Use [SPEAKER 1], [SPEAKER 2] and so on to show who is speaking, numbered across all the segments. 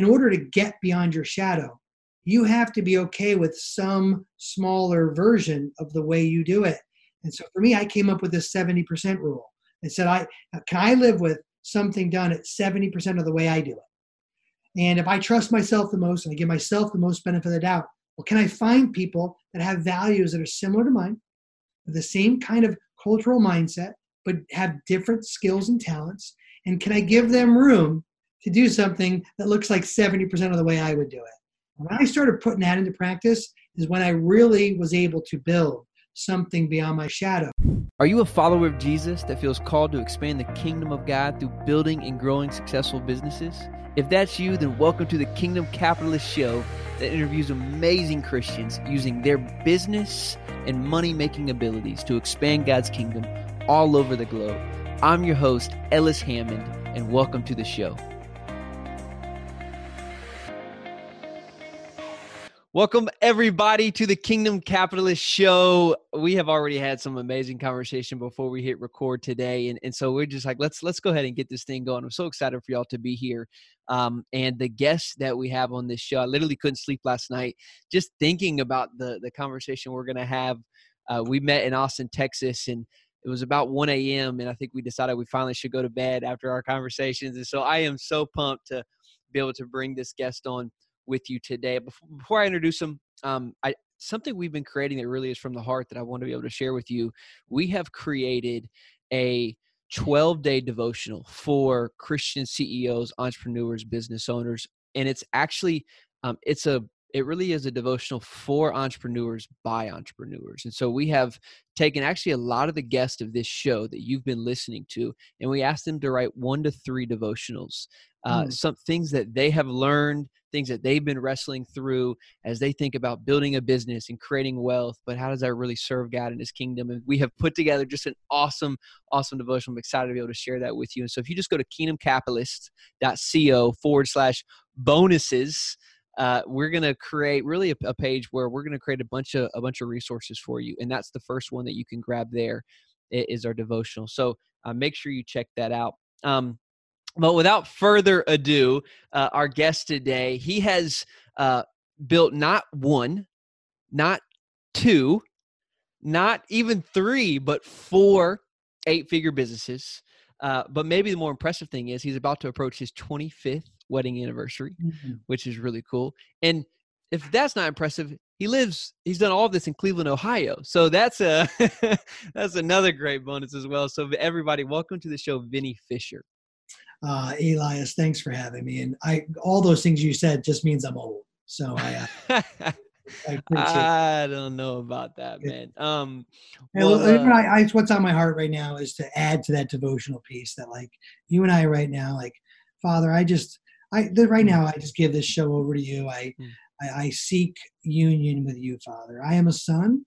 [SPEAKER 1] in order to get beyond your shadow, you have to be okay with some smaller version of the way you do it. And so for me, I came up with this 70% rule. I said, I can I live with something done at 70% of the way I do it. And if I trust myself the most and I give myself the most benefit of the doubt, well, can I find people that have values that are similar to mine, the same kind of cultural mindset, but have different skills and talents? And can I give them room to do something that looks like 70% of the way I would do it? When I started putting that into practice is when I really was able to build something beyond my shadow.
[SPEAKER 2] Are you a follower of Jesus that feels called to expand the kingdom of God through building and growing successful businesses? If that's you, then welcome to the Kingdom Capitalist Show that interviews amazing Christians using their business and money making abilities to expand God's kingdom all over the globe. I'm your host, Ellis Hammond, and welcome to the show. Welcome, everybody, to the Kingdom Capitalist Show. We have already had some amazing conversation before we hit record today, and, and so we're just like, let's let's go ahead and get this thing going. I'm so excited for y'all to be here, um, and the guests that we have on this show. I literally couldn't sleep last night just thinking about the the conversation we're gonna have. Uh, we met in Austin, Texas, and it was about 1 a.m. and I think we decided we finally should go to bed after our conversations. And so I am so pumped to be able to bring this guest on with you today. Before, before I introduce them, um, I, something we've been creating that really is from the heart that I want to be able to share with you. We have created a 12 day devotional for Christian CEOs, entrepreneurs, business owners, and it's actually um, it's a it really is a devotional for entrepreneurs by entrepreneurs. And so we have taken actually a lot of the guests of this show that you've been listening to, and we asked them to write one to three devotionals, uh, mm. some things that they have learned, things that they've been wrestling through as they think about building a business and creating wealth. But how does that really serve God and His kingdom? And we have put together just an awesome, awesome devotion. I'm excited to be able to share that with you. And so if you just go to kingdomcapitalist.co forward slash bonuses, uh, we're going to create really a, a, page where we're going to create a bunch of a bunch of resources for you, and that's the first one that you can grab. There is our devotional. So uh, make sure you check that out. Um, but without further ado, uh, our guest today, he has uh, built not one, not two, not even three, but four eight-figure businesses. Uh, but maybe the more impressive thing is he's about to approach his 25th wedding anniversary, mm-hmm. which is really cool. And if that's not impressive, he lives. He's done all of this in Cleveland, Ohio. So that's a that's another great bonus as well. So everybody, welcome to the show, Vinny Fisher.
[SPEAKER 1] Uh, Elias, thanks for having me. And I all those things you said just means I'm old. So I. Uh,
[SPEAKER 2] I, I don't know about that, man. Um,
[SPEAKER 1] well, uh, I, I, what's on my heart right now is to add to that devotional piece that, like, you and I right now, like, Father, I just I right now I just give this show over to you. I, mm. I, I seek union with you, Father. I am a son.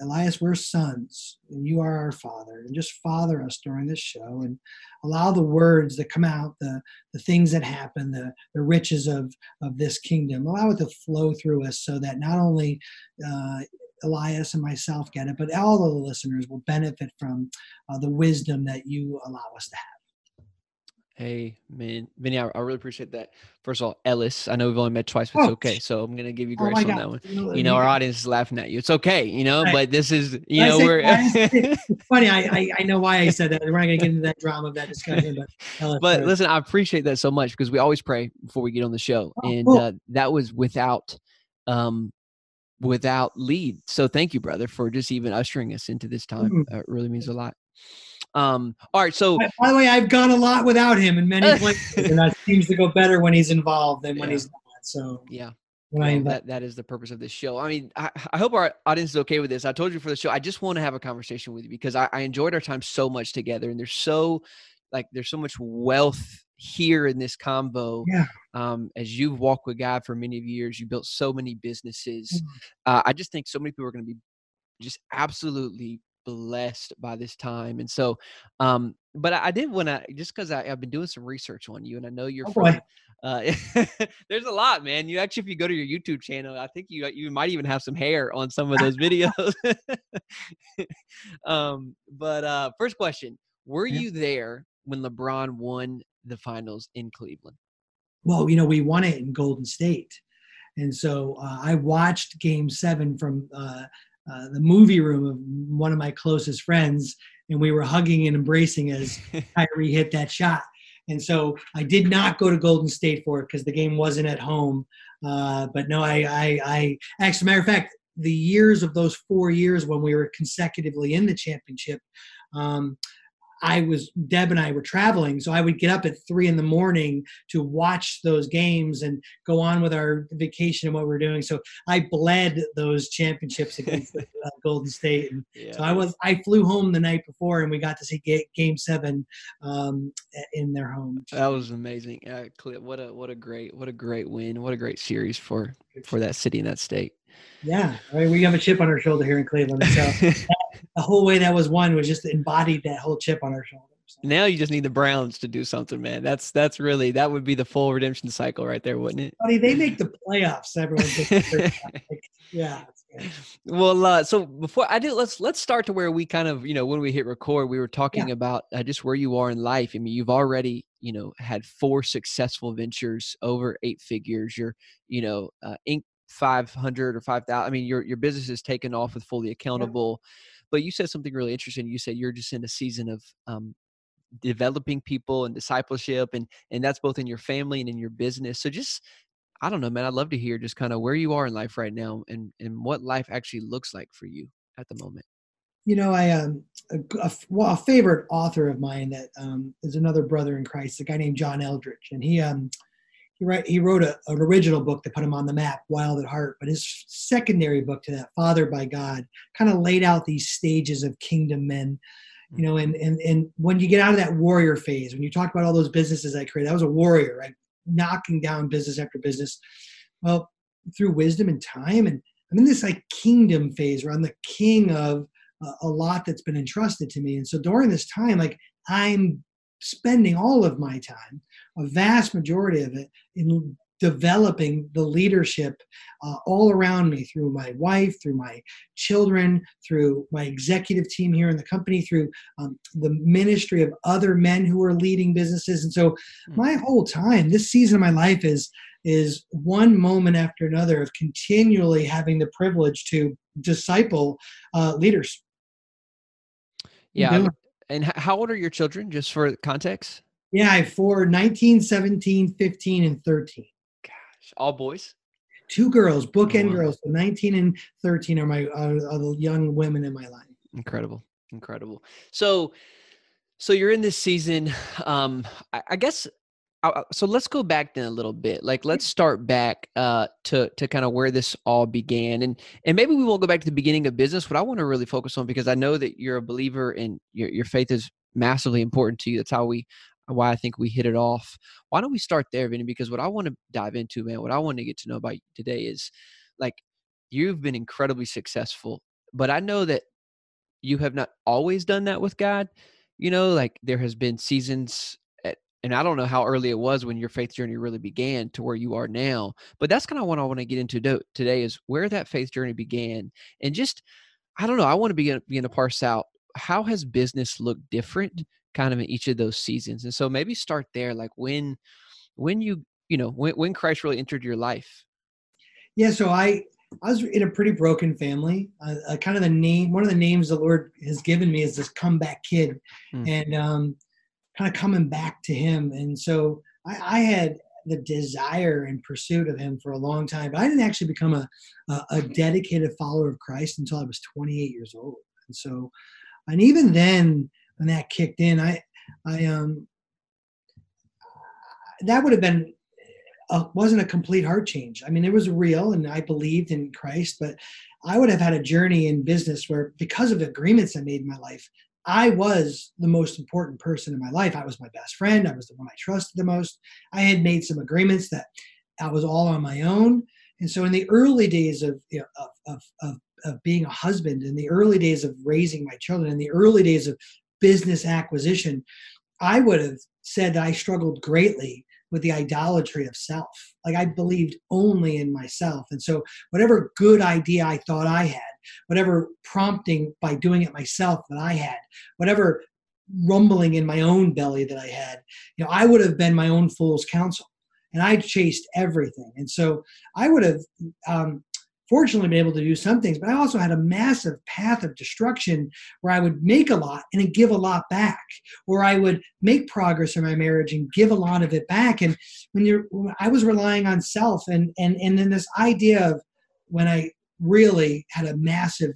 [SPEAKER 1] Elias, we're sons, and you are our Father. And just father us during this show, and allow the words that come out, the the things that happen, the the riches of of this kingdom, allow it to flow through us, so that not only uh, Elias and myself get it, but all of the listeners will benefit from uh, the wisdom that you allow us to have.
[SPEAKER 2] Hey, man, Vinny, I, I, really appreciate that. First of all, Ellis, I know we've only met twice, but it's oh. okay. So I'm gonna give you oh grace oh on God. that one. You know, our audience is laughing at you. It's okay, you know, right. but this is, you know, we're
[SPEAKER 1] funny. I, I, I know why I said that. We're not gonna get into that drama of that discussion, but
[SPEAKER 2] Ellis, but listen, I appreciate that so much because we always pray before we get on the show, oh, and cool. uh, that was without, um, without lead. So thank you, brother, for just even ushering us into this time. Mm-hmm. Uh, it really means a lot. Um, all right, so
[SPEAKER 1] by the way, I've gone a lot without him in many places, and that seems to go better when he's involved than when yeah. he's not. So
[SPEAKER 2] yeah. Well, that, that is the purpose of this show. I mean, I, I, hope our audience is okay with this. I told you for the show, I just want to have a conversation with you because I, I enjoyed our time so much together, and there's so like there's so much wealth here in this combo.
[SPEAKER 1] Yeah.
[SPEAKER 2] Um, as you've walked with God for many years, you built so many businesses. Mm-hmm. Uh, I just think so many people are going to be just absolutely blessed by this time. And so, um, but I, I did want to just because I've been doing some research on you, and I know you're oh, from. Uh, there's a lot, man. You actually, if you go to your YouTube channel, I think you you might even have some hair on some of those videos. um, but uh, first question: Were yeah. you there when LeBron won the finals in Cleveland?
[SPEAKER 1] well, you know, we won it in Golden State. And so uh, I watched game seven from uh, uh, the movie room of one of my closest friends, and we were hugging and embracing as Kyrie hit that shot. And so I did not go to Golden State for it because the game wasn't at home. Uh, but no, I, I, I, actually, matter of fact, the years of those four years when we were consecutively in the championship, um, I was Deb and I were traveling, so I would get up at three in the morning to watch those games and go on with our vacation and what we are doing. So I bled those championships against uh, Golden State, and yeah. so I was I flew home the night before, and we got to see Game Seven um, in their home.
[SPEAKER 2] That was amazing. Yeah, what a what a great what a great win. What a great series for for that city and that state.
[SPEAKER 1] Yeah, I mean, we have a chip on our shoulder here in Cleveland. So the whole way that was won was just embodied that whole chip on our shoulders.
[SPEAKER 2] Now you just need the Browns to do something, man. That's that's really that would be the full redemption cycle right there, wouldn't it?
[SPEAKER 1] Buddy, they make the playoffs. Everyone, like, yeah.
[SPEAKER 2] Well, uh, so before I did, let's let's start to where we kind of, you know, when we hit record, we were talking yeah. about uh, just where you are in life. I mean, you've already, you know, had four successful ventures over eight figures. You're, you know, uh, Inc. 500 or 5,000. I mean, your your business is taken off with fully accountable. Yeah but you said something really interesting. You said you're just in a season of um, developing people and discipleship, and and that's both in your family and in your business. So just I don't know, man. I'd love to hear just kind of where you are in life right now, and and what life actually looks like for you at the moment.
[SPEAKER 1] You know, I um a, a, well, a favorite author of mine that um, is another brother in Christ, a guy named John Eldredge, and he um he, write, he wrote a, an original book that put him on the map, Wild at Heart. But his secondary book to that, Fathered by God, kind of laid out these stages of kingdom men. You know, and, and and when you get out of that warrior phase, when you talk about all those businesses I created, I was a warrior, right? Knocking down business after business. Well, through wisdom and time, and I'm in this like kingdom phase where I'm the king of a lot that's been entrusted to me. And so during this time, like I'm spending all of my time, a vast majority of it, in developing the leadership uh, all around me through my wife, through my children, through my executive team here in the company, through um, the ministry of other men who are leading businesses. And so, hmm. my whole time, this season of my life is is one moment after another of continually having the privilege to disciple uh, leaders.
[SPEAKER 2] Yeah, and how old are your children, just for context?
[SPEAKER 1] Yeah, I have four 19, 17, 15, and 13.
[SPEAKER 2] Gosh, all boys?
[SPEAKER 1] Two girls, bookend oh, girls. So 19 and 13 are my are, are the young women in my life.
[SPEAKER 2] Incredible. Incredible. So, so you're in this season. Um, I, I guess so let's go back then a little bit like let's start back uh, to to kind of where this all began and and maybe we won't go back to the beginning of business. What i want to really focus on because i know that you're a believer and your, your faith is massively important to you that's how we why i think we hit it off. Why don't we start there vinny? Because what i want to dive into man what i want to get to know about you today is like you've been incredibly successful but i know that you have not always done that with god you know like there has been seasons and I don't know how early it was when your faith journey really began to where you are now, but that's kind of what I want to get into do- today is where that faith journey began, and just I don't know. I want to begin begin to parse out how has business looked different, kind of in each of those seasons, and so maybe start there, like when when you you know when when Christ really entered your life.
[SPEAKER 1] Yeah, so I I was in a pretty broken family. Uh, uh, kind of the name, one of the names the Lord has given me is this comeback kid, mm. and um, kind of coming back to him. And so I, I, had the desire and pursuit of him for a long time, but I didn't actually become a, a, a dedicated follower of Christ until I was 28 years old. And so, and even then, when that kicked in, I, I, um, that would have been wasn't a complete heart change. I mean, it was real, and I believed in Christ, but I would have had a journey in business where, because of agreements I made in my life, I was the most important person in my life. I was my best friend. I was the one I trusted the most. I had made some agreements that I was all on my own. And so, in the early days of, you know, of, of, of, of being a husband, in the early days of raising my children, in the early days of business acquisition, I would have said that I struggled greatly with the idolatry of self. Like I believed only in myself. And so, whatever good idea I thought I had, whatever prompting by doing it myself that I had, whatever rumbling in my own belly that I had, you know, I would have been my own fool's counsel. and I chased everything. And so I would have um, fortunately been able to do some things, but I also had a massive path of destruction where I would make a lot and give a lot back, or I would make progress in my marriage and give a lot of it back. And when you're, I was relying on self, and and and then this idea of when I really had a massive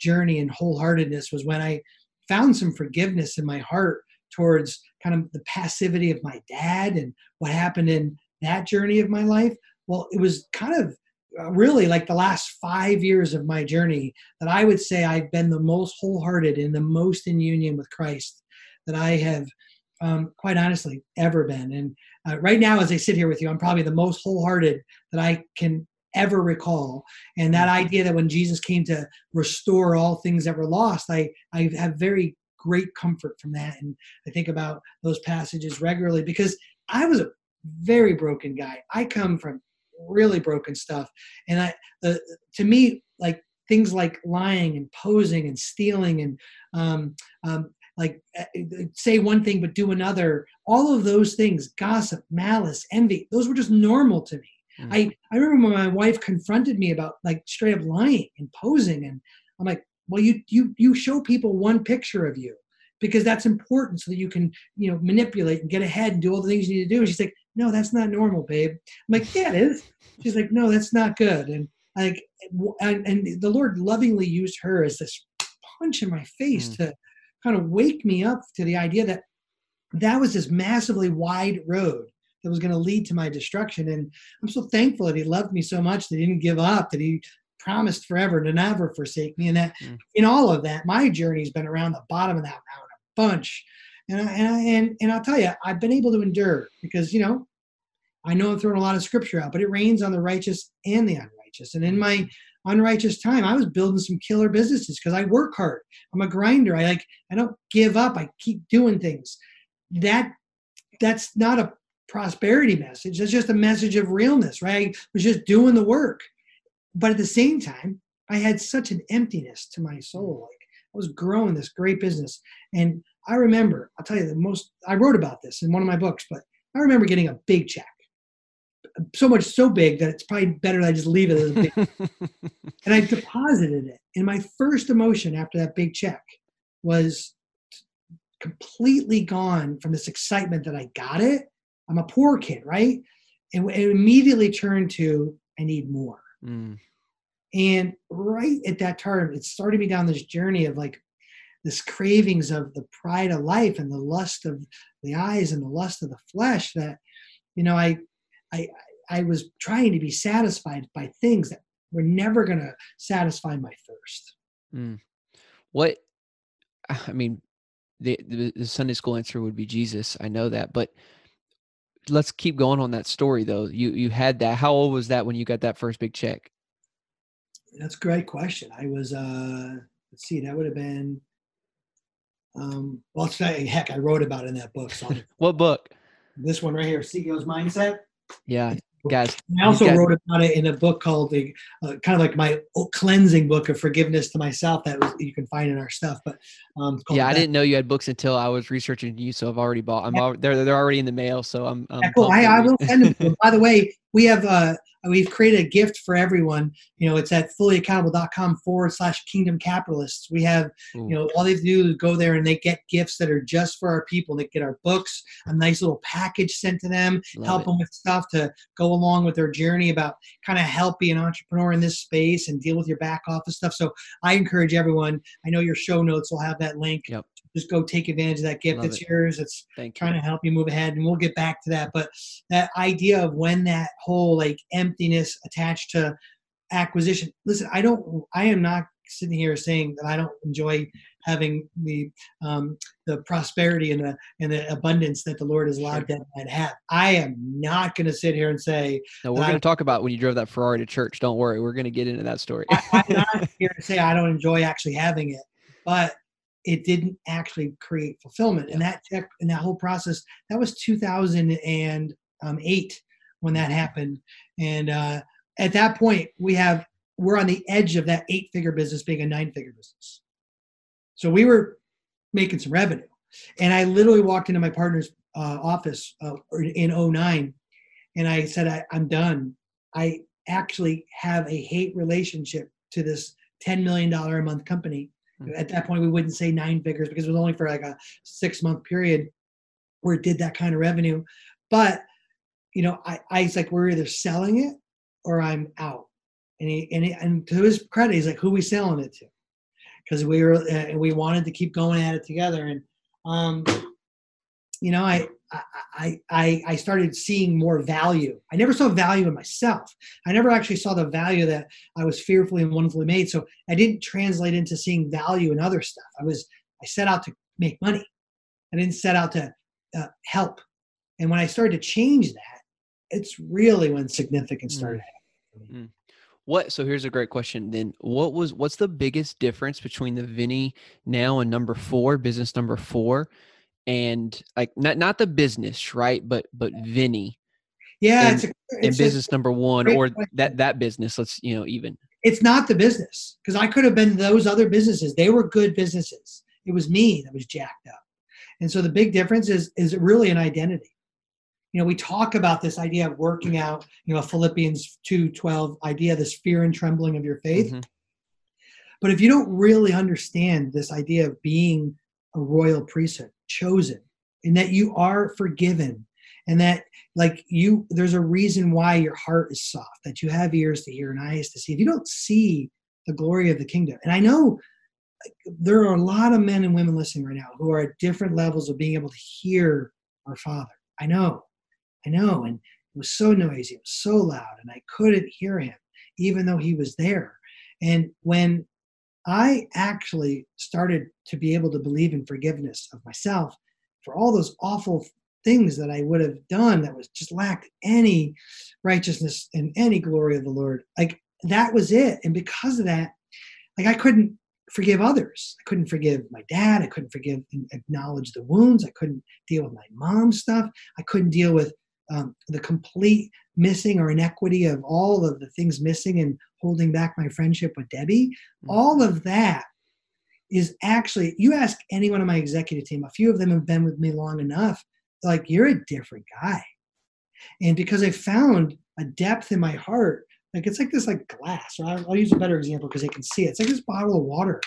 [SPEAKER 1] journey in wholeheartedness was when I found some forgiveness in my heart towards kind of the passivity of my dad and what happened in that journey of my life. Well, it was kind of uh, really like the last five years of my journey that I would say I've been the most wholehearted and the most in union with Christ that I have, um, quite honestly, ever been. And uh, right now, as I sit here with you, I'm probably the most wholehearted that I can ever recall. And that mm-hmm. idea that when Jesus came to restore all things that were lost, I, I have very great comfort from that. And I think about those passages regularly because I was a very broken guy. I come from really broken stuff. And I, the, to me, like things like lying and posing and stealing and um, um, like eh, say one thing but do another, all of those things, gossip, malice, envy, those were just normal to me. Mm-hmm. I, I remember when my wife confronted me about like straight up lying and posing and I'm like, well, you you you show people one picture of you because that's important so that you can you know manipulate and get ahead and do all the things you need to do. And she's like, no, that's not normal, babe. I'm like, yeah, it is. She's like, no, that's not good. And like, and, and the Lord lovingly used her as this punch in my face mm. to kind of wake me up to the idea that that was this massively wide road that was going to lead to my destruction. And I'm so thankful that He loved me so much that He didn't give up, that He promised forever to never forsake me. And that mm. in all of that, my journey's been around the bottom of that mountain a bunch. And I, and I, and and I'll tell you, I've been able to endure because you know, I know I'm throwing a lot of scripture out, but it rains on the righteous and the unrighteous. And in my unrighteous time, I was building some killer businesses because I work hard. I'm a grinder. I like I don't give up. I keep doing things. That that's not a prosperity message. That's just a message of realness, right? I was just doing the work. But at the same time, I had such an emptiness to my soul. Mm. Like I was growing this great business. And I remember, I'll tell you the most, I wrote about this in one of my books, but I remember getting a big check. So much, so big that it's probably better that I just leave it as a big. and I deposited it. And my first emotion after that big check was completely gone from this excitement that I got it. I'm a poor kid, right? And it immediately turned to, I need more. Mm. And right at that time, it started me down this journey of like, this cravings of the pride of life and the lust of the eyes and the lust of the flesh that you know i i i was trying to be satisfied by things that were never going to satisfy my thirst mm.
[SPEAKER 2] what i mean the, the, the sunday school answer would be jesus i know that but let's keep going on that story though you you had that how old was that when you got that first big check
[SPEAKER 1] that's a great question i was uh let's see that would have been um, well, heck, I wrote about it in that book. So
[SPEAKER 2] what book?
[SPEAKER 1] This one right here, CEO's Mindset.
[SPEAKER 2] Yeah, guys.
[SPEAKER 1] I also wrote about it in a book called the uh, kind of like my cleansing book of forgiveness to myself that was, you can find in our stuff. But um,
[SPEAKER 2] yeah, I didn't know you had books until I was researching you, so I've already bought. I'm yeah. all, they're they're already in the mail, so I'm. I'm
[SPEAKER 1] yeah, cool. I, I will send them. By the way, we have uh, we've created a gift for everyone. You know, it's at fullyaccountable.com forward slash kingdom capitalists. We have, Ooh. you know, all they have to do is go there and they get gifts that are just for our people. They get our books, a nice little package sent to them, Love help it. them with stuff to go along with their journey about kind of help be an entrepreneur in this space and deal with your back office stuff. So I encourage everyone. I know your show notes will have that link.
[SPEAKER 2] Yep
[SPEAKER 1] just go take advantage of that gift. Love it's it. yours. It's Thank trying you. to help you move ahead, and we'll get back to that. But that idea of when that whole like emptiness attached to acquisition. Listen, I don't. I am not sitting here saying that I don't enjoy having the um, the prosperity and the and the abundance that the Lord has allowed sure. them to have. I am not going to sit here and say.
[SPEAKER 2] No, we're going to talk about when you drove that Ferrari to church. Don't worry, we're going to get into that story.
[SPEAKER 1] I, am not here to say I don't enjoy actually having it, but it didn't actually create fulfillment. And that tech and that whole process, that was 2008 when that happened. And uh, at that point, we have we're on the edge of that eight figure business being a nine figure business. So we were making some revenue. And I literally walked into my partner's uh, office uh, in 09 and I said, I, I'm done. I actually have a hate relationship to this $10 million a month company. Mm-hmm. At that point, we wouldn't say nine figures because it was only for like a six month period where it did that kind of revenue. But, you know, I, I like, we're either selling it or I'm out. And he, and, he, and to his credit, he's like, who we selling it to? Because we were, uh, we wanted to keep going at it together. And, um, you know, I, I, I, I started seeing more value. I never saw value in myself. I never actually saw the value that I was fearfully and wonderfully made. So I didn't translate into seeing value in other stuff. I was, I set out to make money. I didn't set out to uh, help. And when I started to change that, it's really when significance mm. started happening.
[SPEAKER 2] Mm. What? So here's a great question. Then, what was what's the biggest difference between the Vinny now and number four, business number four, and like not not the business, right? But but Vinny.
[SPEAKER 1] Yeah,
[SPEAKER 2] and, it's, a, it's business number one or question. that that business. Let's you know even.
[SPEAKER 1] It's not the business because I could have been those other businesses. They were good businesses. It was me that was jacked up, and so the big difference is is really an identity. You know, we talk about this idea of working out. You know, Philippians two twelve idea, this fear and trembling of your faith. Mm-hmm. But if you don't really understand this idea of being a royal priesthood, chosen and that you are forgiven and that like you there's a reason why your heart is soft that you have ears to hear and eyes to see if you don't see the glory of the kingdom and i know there are a lot of men and women listening right now who are at different levels of being able to hear our father i know i know and it was so noisy it was so loud and i couldn't hear him even though he was there and when I actually started to be able to believe in forgiveness of myself for all those awful things that I would have done that was just lacked any righteousness and any glory of the Lord. Like that was it. And because of that, like I couldn't forgive others. I couldn't forgive my dad. I couldn't forgive and acknowledge the wounds. I couldn't deal with my mom's stuff. I couldn't deal with um, the complete missing or inequity of all of the things missing and holding back my friendship with Debbie, mm-hmm. all of that is actually, you ask anyone on my executive team, a few of them have been with me long enough, like, you're a different guy. And because I found a depth in my heart, like it's like this like glass, or I'll, I'll use a better example because they can see it. It's like this bottle of water.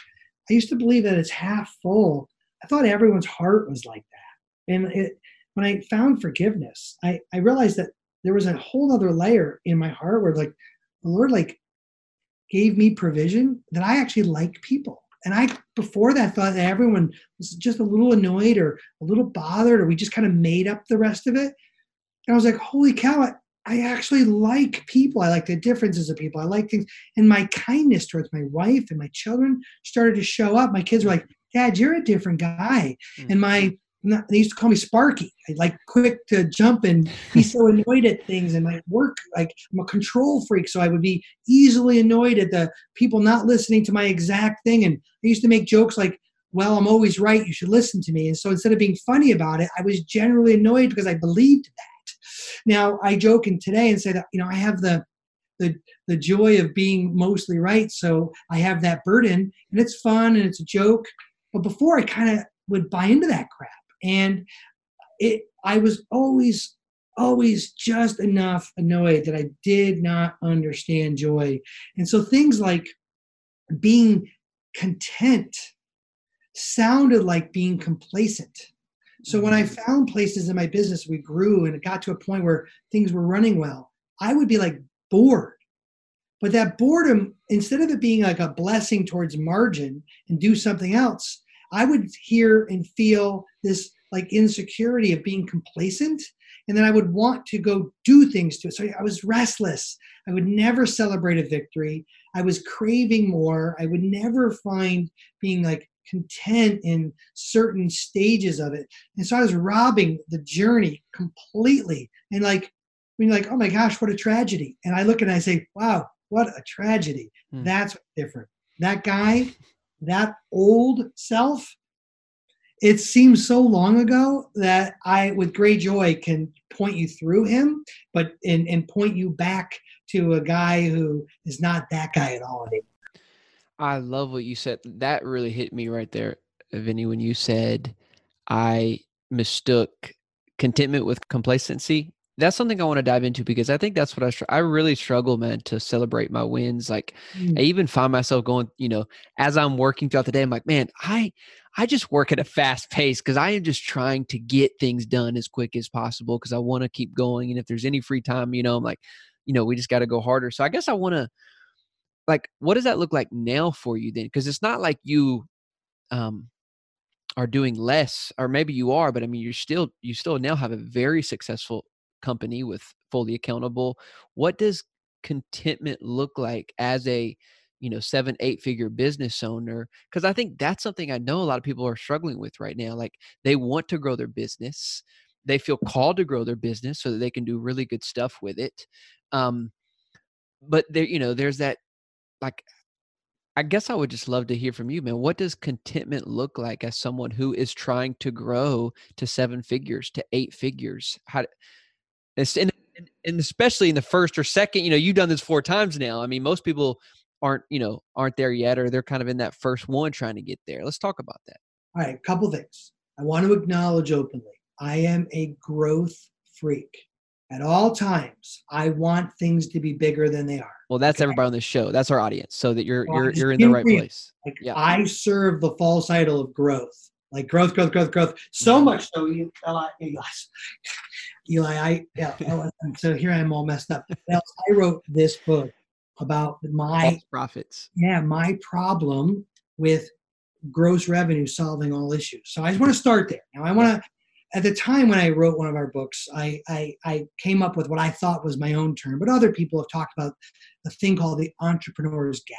[SPEAKER 1] I used to believe that it's half full. I thought everyone's heart was like that. And it, when I found forgiveness, I, I realized that there was a whole other layer in my heart where like the Lord like gave me provision that I actually like people. And I before that thought that everyone was just a little annoyed or a little bothered, or we just kind of made up the rest of it. And I was like, holy cow, I, I actually like people. I like the differences of people. I like things. And my kindness towards my wife and my children started to show up. My kids were like, Dad, you're a different guy. Mm-hmm. And my not, they used to call me Sparky. I like quick to jump and be so annoyed at things and my work. Like I'm a control freak, so I would be easily annoyed at the people not listening to my exact thing. And I used to make jokes like, "Well, I'm always right. You should listen to me." And so instead of being funny about it, I was generally annoyed because I believed that. Now I joke in today and say that you know I have the the the joy of being mostly right, so I have that burden, and it's fun and it's a joke. But before I kind of would buy into that crap and it i was always always just enough annoyed that i did not understand joy. And so things like being content sounded like being complacent. So when i mm. found places in my business we grew and it got to a point where things were running well i would be like bored. But that boredom instead of it being like a blessing towards margin and do something else I would hear and feel this like insecurity of being complacent. And then I would want to go do things to it. So I was restless. I would never celebrate a victory. I was craving more. I would never find being like content in certain stages of it. And so I was robbing the journey completely. And like, when you're like, oh my gosh, what a tragedy. And I look and I say, wow, what a tragedy. Hmm. That's different. That guy that old self, it seems so long ago that I, with great joy, can point you through him, but and, and point you back to a guy who is not that guy at all anymore.
[SPEAKER 2] I love what you said. That really hit me right there, Vinny, when you said I mistook contentment with complacency. that's something I want to dive into because I think that's what I str- I really struggle, man, to celebrate my wins. Like
[SPEAKER 1] Mm.
[SPEAKER 2] I even find myself going, you know, as I'm working throughout the day, I'm like, man, I I just work at a fast pace because I am just trying to get things done as quick as possible because I want to keep going. And if there's any free time, you know, I'm like, you know, we just got to go harder. So I guess I want to, like, what does that look like now for you then? Because it's not like you um are doing less, or maybe you are, but I mean, you're still you still now have a very successful company with fully accountable. What does contentment look like as a you know seven eight figure business owner because i think that's something i know a lot of people are struggling with right now like they want to grow their business they feel called to grow their business so that they can do really good stuff with it um but there you know there's that like i guess i would just love to hear from you man what does contentment look like as someone who is trying to grow to seven figures to eight figures? How and, and especially in the first or second you know you've done this four times now i mean most people aren't you know aren't there yet or they're kind of in that first one trying to get there let's talk about that
[SPEAKER 1] All right, a couple things. I want to acknowledge openly I am a growth freak. At all times, I want things to be bigger than they are.
[SPEAKER 2] well that's
[SPEAKER 1] Okay.
[SPEAKER 2] everybody on the show that's our audience so that you're
[SPEAKER 1] Well,
[SPEAKER 2] you're you're in the right
[SPEAKER 1] real.
[SPEAKER 2] place
[SPEAKER 1] Like
[SPEAKER 2] Yeah.
[SPEAKER 1] I serve the false idol of growth, like growth, growth, growth, growth. So
[SPEAKER 2] Mhm.
[SPEAKER 1] much so, you, Eli, Eli, Eli, I yeah. oh, so here I am all messed up. I wrote this book about my
[SPEAKER 2] profits
[SPEAKER 1] yeah my problem with gross revenue solving all issues. So I just want to start there. Now I want to. At the time when I wrote one of our books, I, I I came up with what I thought was my own term, but other people have talked about a thing called the entrepreneur's gap.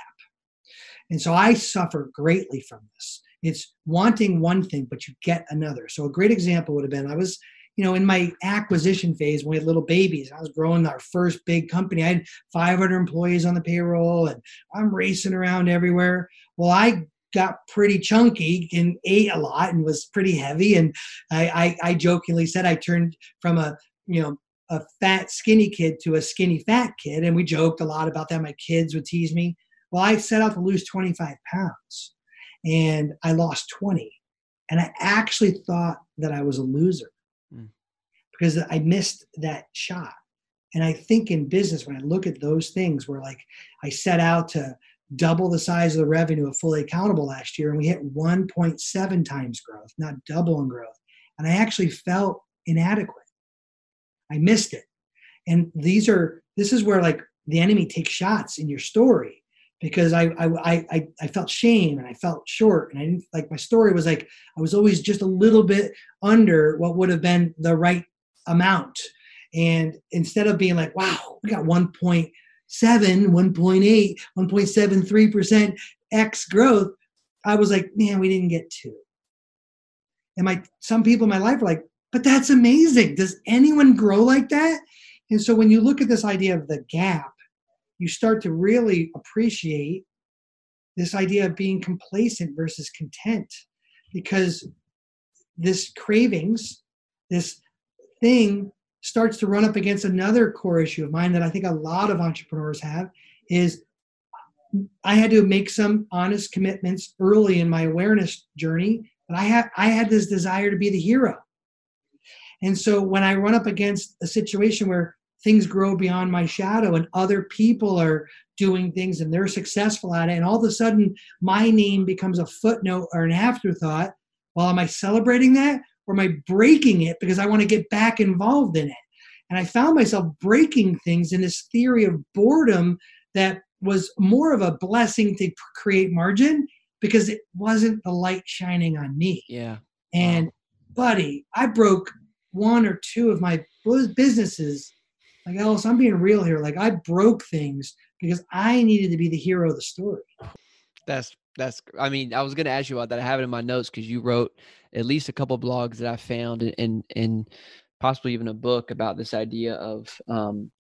[SPEAKER 1] And so I suffer greatly from this. It's wanting one thing, but you get another. So a great example would have been I was, you know, in my acquisition phase when we had little babies. I was growing our first big company. I had 500 employees on the payroll, and I'm racing around everywhere. Well, I got pretty chunky and ate a lot and was pretty heavy. And I, I, I jokingly said I turned from a, you know, a fat skinny kid to a skinny fat kid, and we joked a lot about that. My kids would tease me. Well, I set out to lose 25 pounds and I lost 20. And I actually thought that I was a loser
[SPEAKER 2] Mm.
[SPEAKER 1] because I missed that shot. And I think in business, when I look at those things where like I set out to double the size of the revenue of fully accountable last year and we hit 1.7 times growth, not double in growth. And I actually felt inadequate. I missed it. And these are, this is where like the enemy takes shots in your story because I, I, I, I felt shame and I felt short and I didn't like my story was like, I was always just a little bit under what would have been the right amount. And instead of being like, wow, we got 1.7, 1.8, 1.73% X growth, I was like, man, we didn't get two. And my some people in my life are like, but that's amazing. Does anyone grow like that? And so when you look at this idea of the gap, you start to really appreciate this idea of being complacent versus content because this cravings, this thing starts to run up against another core issue of mine that I think a lot of entrepreneurs have is I had to make some honest commitments early in my awareness journey, but I had I had this desire to be the hero. And so when I run up against a situation where things grow beyond my shadow and other people are doing things and they're successful at it, and all of a sudden my name becomes a footnote or an afterthought, well, am I celebrating that or am I breaking it because I want to get back involved in it? And I found myself breaking things in this theory of boredom that was more of a blessing to create margin because it wasn't the light shining on me.
[SPEAKER 2] yeah
[SPEAKER 1] And buddy, I broke one or two of my businesses. Like Ellis, I'm being real here. Like I broke things because I needed to be the hero of the story.
[SPEAKER 2] That's that's. I mean, I was going to ask you about that. I have it in my notes because you wrote at least a couple blogs that I found, and and, possibly even a book about this idea of um,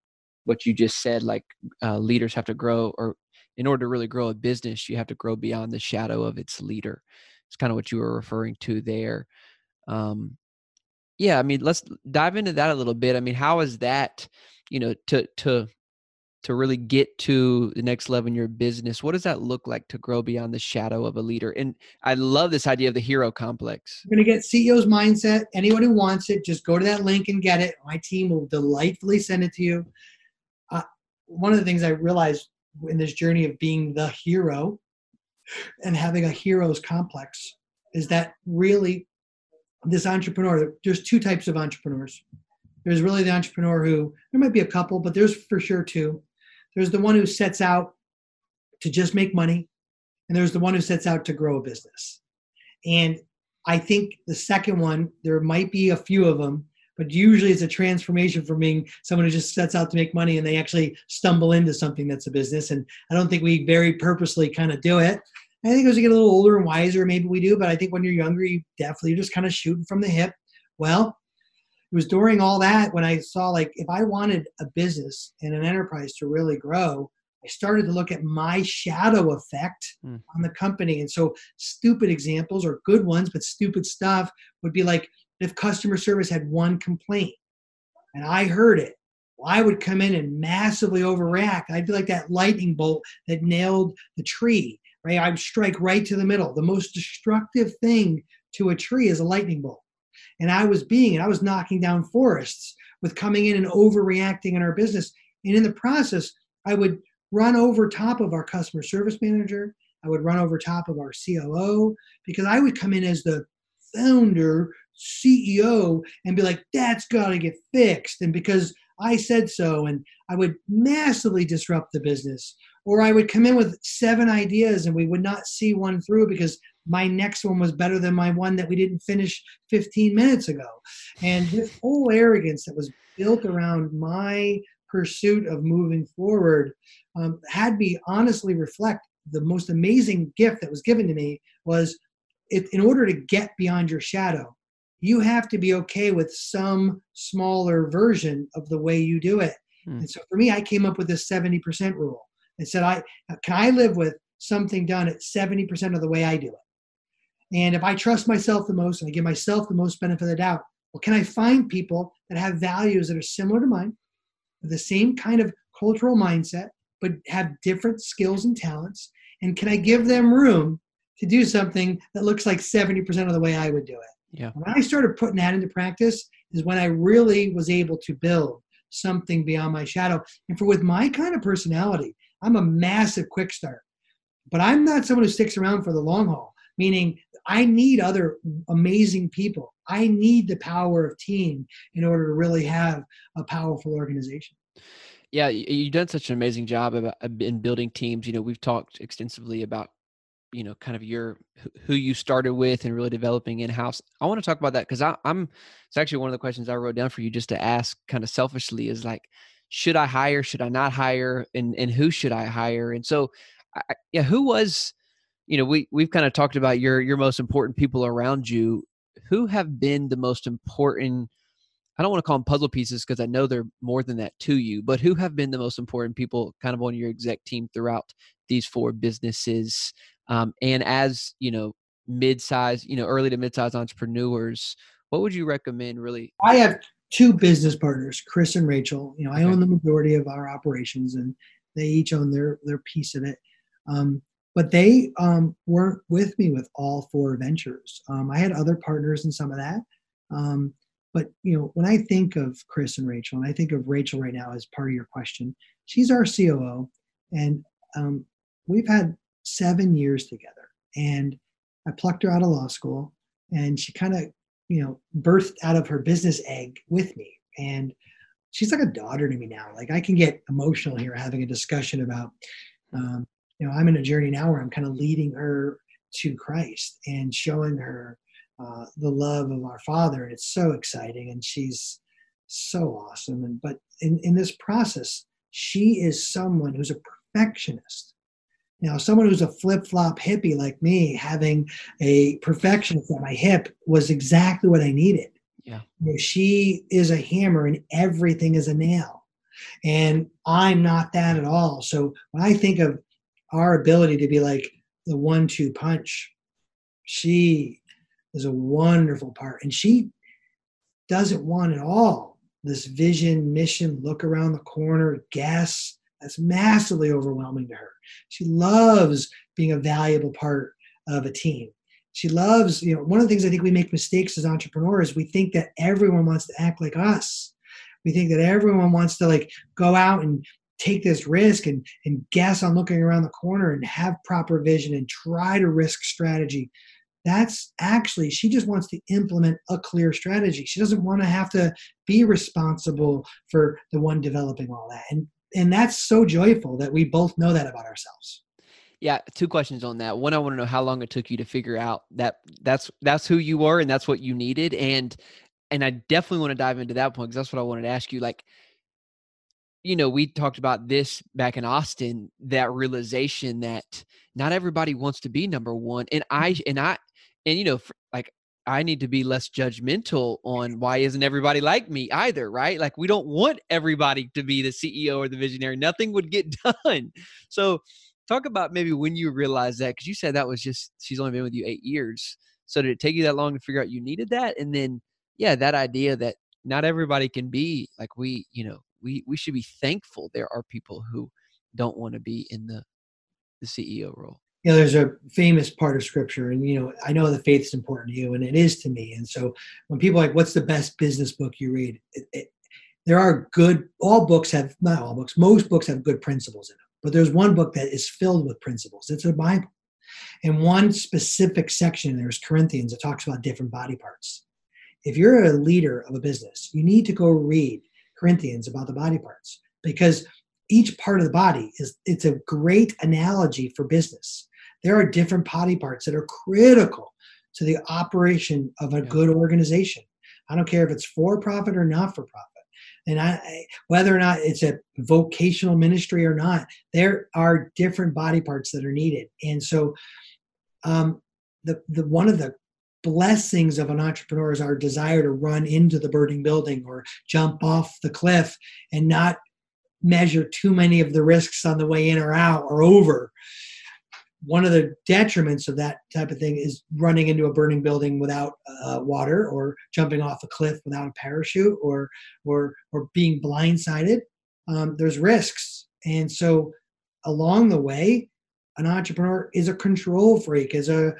[SPEAKER 2] what you just said. Like uh, leaders have to grow, or in order to really grow a business, you have to grow beyond the shadow of its leader. It's kind of what you were referring to there. Um, yeah, I mean, let's dive into that a little bit. I mean, how is that? You know, to to to really get to the next level in your business, what does that look like to grow beyond the shadow of a leader? And I love this idea of the hero complex.
[SPEAKER 1] You're going to get CEO's mindset. Anyone who wants it, just go to that link and get it. My team will delightfully send it to you. Uh, one of the things I realized in this journey of being the hero and having a hero's complex is that really this entrepreneur, there's two types of entrepreneurs. There's really the entrepreneur who, there might be a couple, but there's for sure two there's the one who sets out to just make money, and there's the one who sets out to grow a business. And I think the second one, there might be a few of them, but usually it's a transformation from being someone who just sets out to make money and they actually stumble into something that's a business. And I don't think we very purposely kind of do it. I think as you get a little older and wiser, maybe we do, but I think when you're younger, you definitely you're just kind of shooting from the hip. Well, it was during all that when I saw like if I wanted a business and an enterprise to really grow, I started to look at my shadow effect mm. on the company. And so stupid examples or good ones, but stupid stuff would be like if customer service had one complaint and I heard it, well, I would come in and massively overreact. I'd be like that lightning bolt that nailed the tree, right? I would strike right to the middle. The most destructive thing to a tree is a lightning bolt and I was being and I was knocking down forests with coming in and overreacting in our business. And in the process, I would run over top of our customer service manager. I would run over top of our COO because I would come in as the founder, CEO, and be like, that's got to get fixed. And because I said so, and I would massively disrupt the business. Or I would come in with seven ideas and we would not see one through because my next one was better than my one that we didn't finish 15 minutes ago. And this whole arrogance that was built around my pursuit of moving forward um, had me honestly reflect the most amazing gift that was given to me was it, in order to get beyond your shadow you have to be okay with some smaller version of the way you do it hmm. and so for me i came up with this 70% rule and said i uh, can i live with something done at 70% of the way i do it and if I trust myself the most and I give myself the most benefit of the doubt, well, can I find people that have values that are similar to mine, the same kind of cultural mindset, but have different skills and talents? And can I give them room to do something that looks like 70% of the way I would do it?
[SPEAKER 2] Yeah.
[SPEAKER 1] When I started putting that into practice is when I really was able to build something beyond my shadow. And for with my kind of personality, I'm a massive quick start. But I'm not someone who sticks around for the long haul, meaning I need other amazing people. I need the power of team in order to really have a powerful organization.
[SPEAKER 2] Yeah, you've done such an amazing job about, uh, in building teams. You know, we've talked extensively about, you know, kind of your who you started with and really developing in house. I want to talk about that because I'm. It's actually one of the questions I wrote down for you just to ask, kind of selfishly, is like, should I hire? Should I not hire? And and who should I hire? And so, I, yeah, who was you know we we've kind of talked about your your most important people around you who have been the most important i don't want to call them puzzle pieces because i know they're more than that to you but who have been the most important people kind of on your exec team throughout these four businesses um, and as you know mid-size you know early to mid-size entrepreneurs what would you recommend really
[SPEAKER 1] i have two business partners chris and rachel you know i own the majority of our operations and they each own their their piece of it um, but they um, weren't with me with all four ventures. Um, I had other partners in some of that. Um, but you know, when I think of Chris and Rachel, and I think of Rachel right now as part of your question, she's our COO, and um, we've had seven years together. And I plucked her out of law school, and she kind of, you know, birthed out of her business egg with me. And she's like a daughter to me now. Like I can get emotional here having a discussion about um, you know, I'm in a journey now where I'm kind of leading her to Christ and showing her uh, the love of our Father, and it's so exciting. And she's so awesome. And but in in this process, she is someone who's a perfectionist. You know, someone who's a flip flop hippie like me, having a perfectionist at my hip was exactly what I needed.
[SPEAKER 2] Yeah.
[SPEAKER 1] You know, she is a hammer and everything is a nail. And I'm not that at all. So when I think of our ability to be like the one two punch she is a wonderful part and she doesn't want at all this vision mission look around the corner guess That's massively overwhelming to her. She loves being a valuable part of a team. She loves, you know, one of the things I think we make mistakes as entrepreneurs, we think that everyone wants to act like us. We think that everyone wants to like go out and take this risk and and guess on looking around the corner and have proper vision and try to risk strategy that's actually she just wants to implement a clear strategy she doesn't want to have to be responsible for the one developing all that and and that's so joyful that we both know that about ourselves
[SPEAKER 2] yeah two questions on that one i want to know how long it took you to figure out that that's that's who you were and that's what you needed and and i definitely want to dive into that point because that's what i wanted to ask you like you know, we talked about this back in Austin, that realization that not everybody wants to be number one. And I, and I, and you know, like I need to be less judgmental on why isn't everybody like me either, right? Like we don't want everybody to be the CEO or the visionary. Nothing would get done. So talk about maybe when you realized that, because you said that was just she's only been with you eight years. So did it take you that long to figure out you needed that? And then yeah, that idea that not everybody can be like we, you know, we we should be thankful there are people who don't want to be in the the CEO role.
[SPEAKER 1] You know, there's a famous part of scripture, and you know, I know the faith is important to you, and it is to me. And so, when people like, "What's the best business book you read?" It, it, there are good. All books have not all books. Most books have good principles in them, but there's one book that is filled with principles. It's a Bible, and one specific section there's Corinthians. that talks about different body parts. If you're a leader of a business, you need to go read Corinthians about the body parts because each part of the body is it's a great analogy for business. There are different body parts that are critical to the operation of a yeah. good organization. I don't care if it's for profit or not for profit. And I, whether or not it's a vocational ministry or not, there are different body parts that are needed. And so, um, the the one of the blessings of an entrepreneur is our desire to run into the burning building or jump off the cliff and not measure too many of the risks on the way in or out or over. One of the detriments of that type of thing is running into a burning building without uh, water or jumping off a cliff without a parachute or or or being blindsided. Um, there's risks, and so along the way, an entrepreneur is a control freak, is a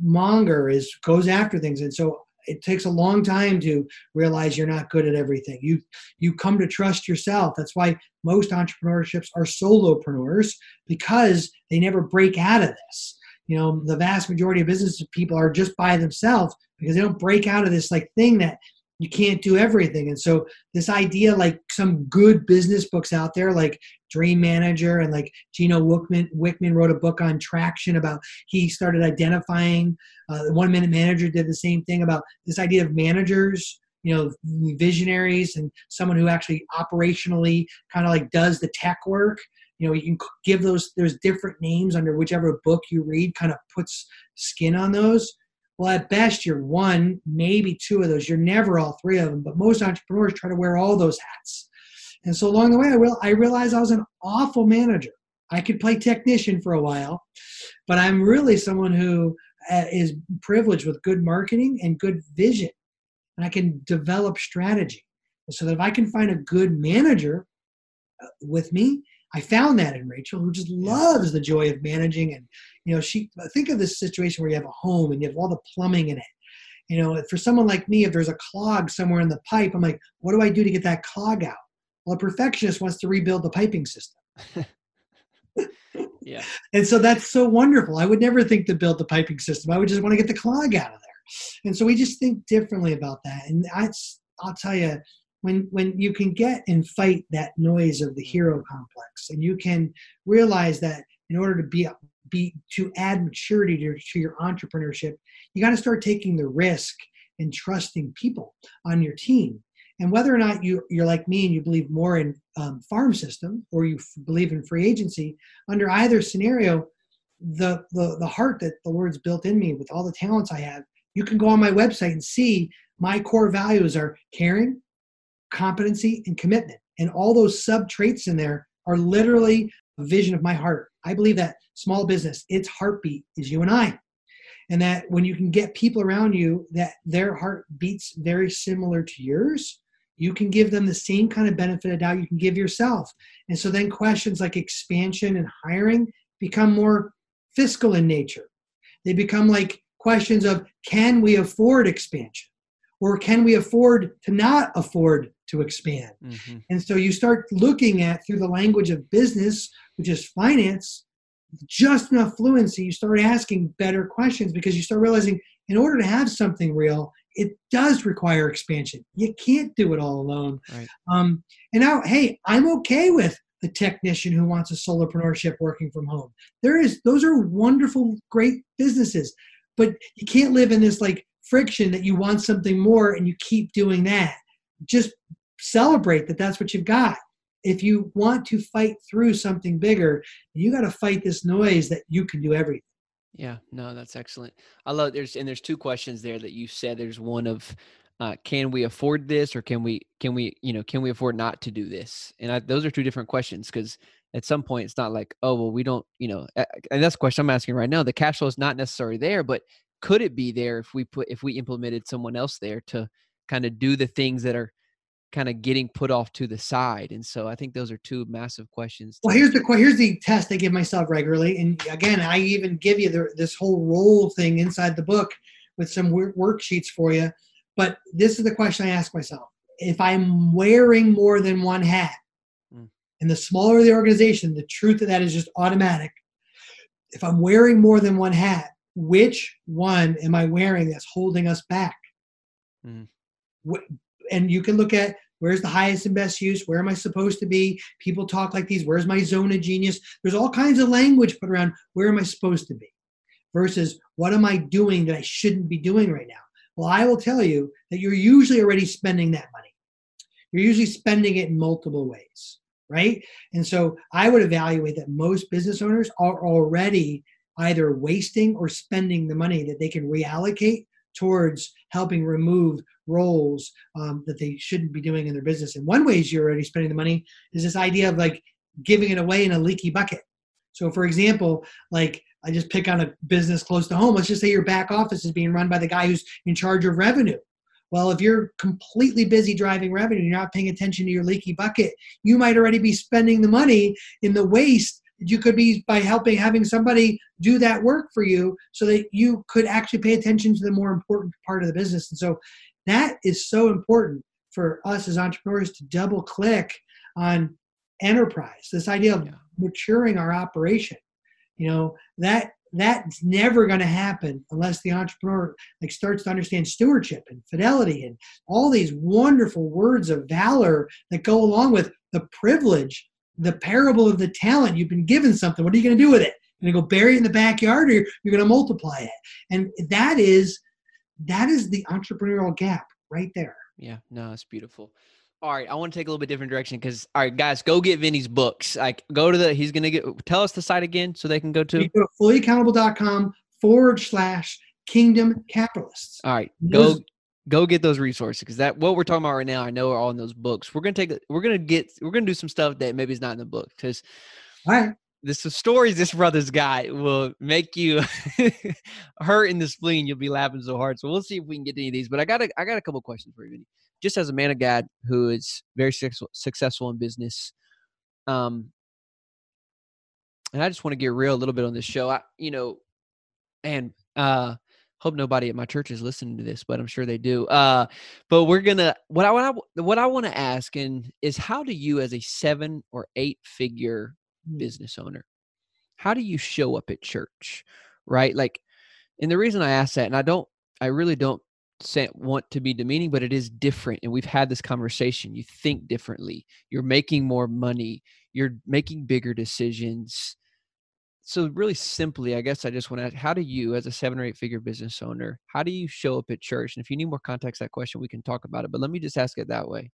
[SPEAKER 1] monger is goes after things and so it takes a long time to realize you're not good at everything. You you come to trust yourself. That's why most entrepreneurships are solopreneurs because they never break out of this. You know the vast majority of business people are just by themselves because they don't break out of this like thing that you can't do everything. And so this idea, like some good business books out there, like Dream Manager and like Gino Wickman, Wickman wrote a book on traction about he started identifying. Uh, the One Minute Manager did the same thing about this idea of managers you know visionaries and someone who actually operationally kind of like does the tech work you know you can give those there's different names under whichever book you read kind of puts skin on those well, at best, you're one, maybe two of those. You're never all three of them. But most entrepreneurs try to wear all those hats. And so along the way, I, real, I realized I was an awful manager. I could play technician for a while, but I'm really someone who uh, privileged with good marketing and good vision. And I can develop strategy. So that if I can find a good manager uh, with me, I found that in Rachel, who just loves the joy of managing. And, you know, she think of this situation where you have a home and you have all the plumbing in it. You know, for someone like me, if there's a clog somewhere in the pipe, I'm like, what do I do to get that clog out? Well, a perfectionist wants to rebuild the piping system.
[SPEAKER 2] yeah.
[SPEAKER 1] And so that's so wonderful. I would never think to build the piping system. I would just want to get the clog out of there. And so we just think differently about that. And I, I'll tell you, when when you can get and fight that noise of the hero complex and you can realize that in order to be be to add maturity to, to your entrepreneurship you got to start taking the risk and trusting people on your team. And whether or not you you're like me and you believe more in um, farm system or you f- believe in free agency under either scenario the, the the heart that the lord's built in me with all the talents i have you can go on my website and see my core values are caring competency, and commitment. And all those sub traits in there are literally a vision of my heart. I believe that small business, its heartbeat is you and I. And that when you can get people around you that their heart beats very similar to yours, you can give them the same kind of benefit of doubt you can give yourself. And so then questions like expansion and hiring become more fiscal in nature. They become like questions of can we afford expansion? Or can we afford to not afford to expand? Mm-hmm. And so you start looking at through the language of business, which is finance, just enough fluency, you start asking better questions because you start realizing in order to have something real, it does require expansion. You can't do it all alone. Right. Um, and now, hey, I'm okay with the technician who wants a solopreneurship working from home. There is those are wonderful, great businesses, but you can't live in this like friction that you want something more and you keep doing that. Just celebrate that that's what you've got. If you want to fight through something bigger, you got to fight this noise that you can do everything.
[SPEAKER 2] Yeah, no, that's excellent. I love there's and there's two questions there that you said. There's one of uh, can we afford this or can we can we you know can we afford not to do this and I, those are two different questions because at some point it's not like oh well we don't you know and that's the question i'm asking right now the cash flow is not necessarily there but could it be there if we put if we implemented someone else there to kind of do the things that are kind of getting put off to the side and so i think those are two massive questions
[SPEAKER 1] well here's the here's the test i give myself regularly and again i even give you the, this whole role thing inside the book with some worksheets for you but this is the question i ask myself if i'm wearing more than one hat mm. and the smaller the organization the truth of that is just automatic if i'm wearing more than one hat which one am I wearing that's holding us back? Mm. And you can look at where's the highest and best use, where am I supposed to be? People talk like these, where's my zone of genius? There's all kinds of language put around where am I supposed to be versus what am I doing that I shouldn't be doing right now? Well, I will tell you that you're usually already spending that money. You're usually spending it in multiple ways, right? And so I would evaluate that most business owners are already either wasting or spending the money that they can reallocate towards helping remove roles um, that they shouldn't be doing in their business. And one way you're already spending the money is this idea of like giving it away in a leaky bucket. So, for example, like I just pick on a business close to home. Let's just say your back office is being run by the guy who's in charge of revenue. Well, if you're completely busy driving revenue, you're not paying attention to your leaky bucket, you might already be spending the money in the waste you could be by helping having somebody do that work for you so that you could actually pay attention to the more important part of the business and so that is so important for us as entrepreneurs to double click on enterprise this idea of yeah. maturing our operation you know that that's never going to happen unless the entrepreneur like starts to understand stewardship and fidelity and all these wonderful words of valor that go along with the privilege the parable of the talent. You've been given something. What are you going to do with it? You're going to go bury it in the backyard, or you're going to multiply it. And that is that is the entrepreneurial gap right there.
[SPEAKER 2] Yeah, no, it's beautiful. All right, I want to take a little bit different direction because all right, guys, go get Vinny's books. Like, go to the. He's gonna get. Tell us the site again so they can go to.
[SPEAKER 1] You go to fullyaccountable.com forward slash kingdom capitalists.
[SPEAKER 2] All right, go go get those resources because that what we're talking about right now i know are all in those books. We're gonna take we're gonna get we're gonna do some stuff that maybe is not in the book because
[SPEAKER 1] right.
[SPEAKER 2] the stories this brother's got will make you hurt in the spleen. You'll be laughing so hard. So we'll see if we can get any of these but i got a i got a couple questions for you Vinny. just as a man of god who is very successful, successful in business um and i just want to get real a little bit on this show i you know and uh hope nobody at my church is listening to this, but I'm sure they do. Uh, but we're gonna what I what I, what I want to ask and is how do you as a seven or eight figure mm. business owner, how do you show up at church, right? Like, and the reason I ask that, and I don't, I really don't say, want to be demeaning, but it is different, and we've had this conversation. You think differently. You're making more money. You're making bigger decisions so really simply, I guess I just want to ask, how do you, as a seven or eight figure business owner, how do you show up at church? And if you need more context that question, we can talk about it. But let me just ask it that way.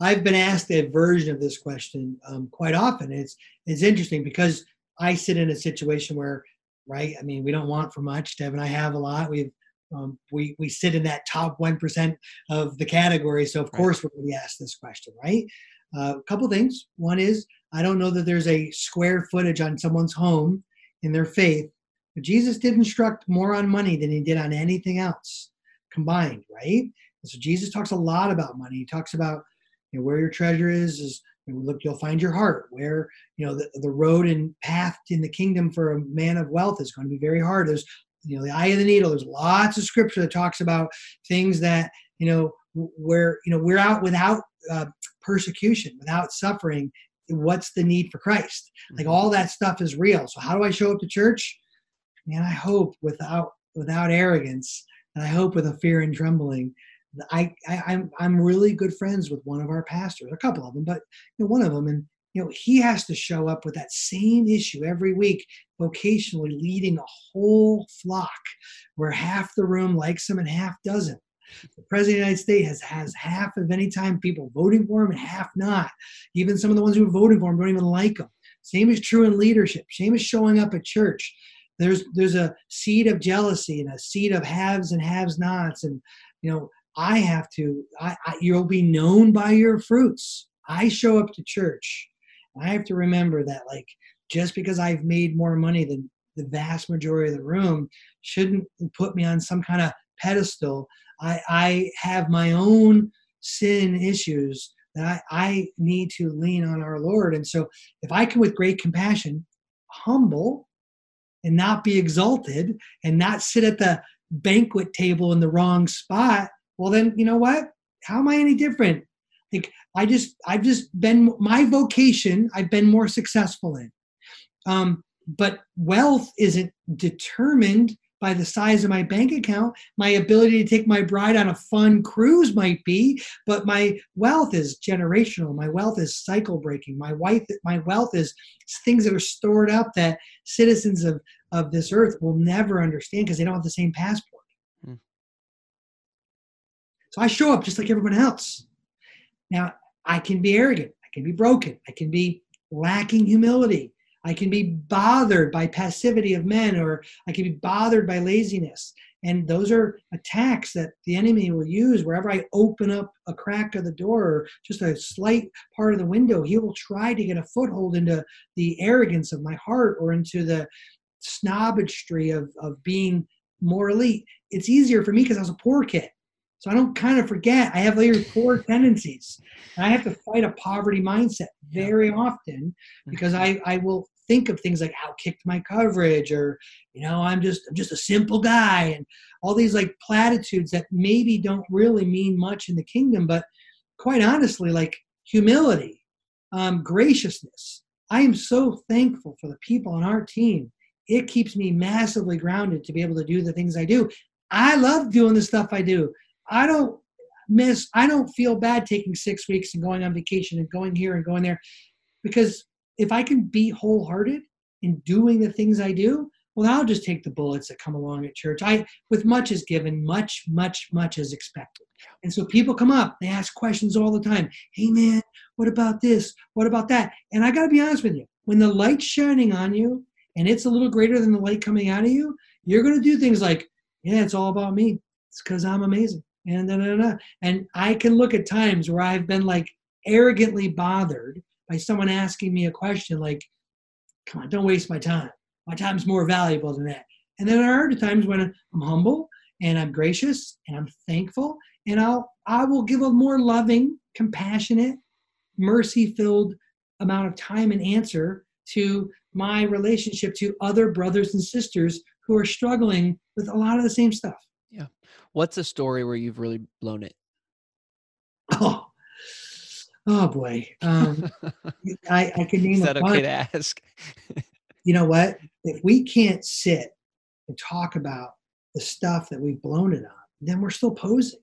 [SPEAKER 1] I've been asked a version of this question um, quite often. It's it's interesting because I sit in a situation where, right? I mean, we don't want for much. Deb and I have a lot. We've um, we we sit in that top one percent of the category. So of right. course we're going to be asked this question, right? Uh, a couple things. One is I don't know that there's a square footage on someone's home in their faith, but Jesus did instruct more on money than he did on anything else combined, right? so Jesus talks a lot about money. He talks about you know, where your treasure is is you know, look you'll find your heart. Where you know the, the road and path in the kingdom for a man of wealth is going to be very hard. There's you know the eye of the needle. There's lots of scripture that talks about things that you know where you know we're out without uh, persecution, without suffering. What's the need for Christ? Like mm-hmm. all that stuff is real. So how do I show up to church? Man, I hope without without arrogance, and I hope with a fear and trembling I, I I'm I'm really good friends with one of our pastors, a couple of them, but you know, one of them, and you know he has to show up with that same issue every week, vocationally leading a whole flock, where half the room likes him and half doesn't. The president of the United States has has half of any time people voting for him and half not. Even some of the ones who are voting for him don't even like him. Same is true in leadership. Same is showing up at church. There's there's a seed of jealousy and a seed of haves and haves nots and you know I have to, I, I, you'll be known by your fruits. I show up to church. I have to remember that, like, just because I've made more money than the vast majority of the room shouldn't put me on some kind of pedestal. I, I have my own sin issues that I, I need to lean on our Lord. And so, if I can, with great compassion, humble and not be exalted and not sit at the banquet table in the wrong spot, well then you know what? How am i any different? Like i just i've just been my vocation i've been more successful in. Um, but wealth isn't determined by the size of my bank account my ability to take my bride on a fun cruise might be but my wealth is generational my wealth is cycle breaking my wife my wealth is things that are stored up that citizens of of this earth will never understand because they don't have the same passport hmm. so I show up just like everyone else. Now, I can be arrogant. I can be broken. I can be lacking humility. I can be bothered by passivity of men, or I can be bothered by laziness. And those are attacks that the enemy will use wherever I open up a crack of the door or just a slight part of the window. He will try to get a foothold into the arrogance of my heart or into the snobbistry of, of being more elite. It's easier for me because I was a poor kid. So I don't kind of forget. I have very poor tendencies. And I have to fight a poverty mindset very often because I, I will think of things like outkicked my coverage or, you know, I'm just I'm just a simple guy and all these like platitudes that maybe don't really mean much in the kingdom, but quite honestly, like humility, um, graciousness. I am so thankful for the people on our team. It keeps me massively grounded to be able to do the things I do. I love doing the stuff I do. I don't miss, I don't feel bad taking six weeks and going on vacation and going here and going there because if I can be wholehearted in doing the things I do, well, I'll just take the bullets that come along at church. I, with much is given, much, much, much is expected. And so people come up, they ask questions all the time. Hey, man, what about this? What about that? And I got to be honest with you, when the light's shining on you and it's a little greater than the light coming out of you, you're going to do things like, yeah, it's all about me. It's because I'm amazing and da, da, da. and I can look at times where I've been like arrogantly bothered by someone asking me a question like, "Come on, don't waste my time. My time's more valuable than that." And then there are times when I'm humble and I'm gracious and I'm thankful, and I'll I will give a more loving, compassionate, mercy-filled amount of time and answer to my relationship to other brothers and sisters who are struggling with a lot of the same stuff.
[SPEAKER 2] What's a story where you've really blown it?
[SPEAKER 1] Oh, oh boy. Um, I, I can name.
[SPEAKER 2] Is that okay to ask?
[SPEAKER 1] you know what? If we can't sit and talk about the stuff that we've blown it on, then we're still posing,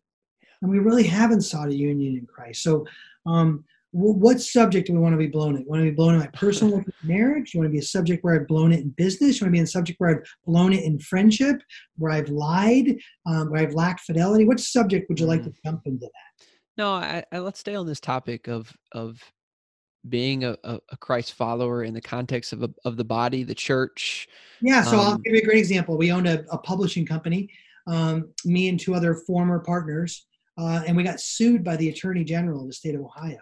[SPEAKER 1] and we really haven't sought a union in Christ. So, um, what subject do we want to be blown at? You want to be blown in my personal marriage? You want to be a subject where I've blown it in business? You want to be a subject where I've blown it in friendship, where I've lied, um, where I've lacked fidelity? What subject would you like to mm. jump into that?
[SPEAKER 2] No, I, I, let's stay on this topic of of being a, a, Christ follower in the context of a, of the body, the church.
[SPEAKER 1] Yeah, so um, I'll give you a great example. We owned a, a publishing company, um, me and two other former partners, uh, and we got sued by the Attorney General of the state of Ohio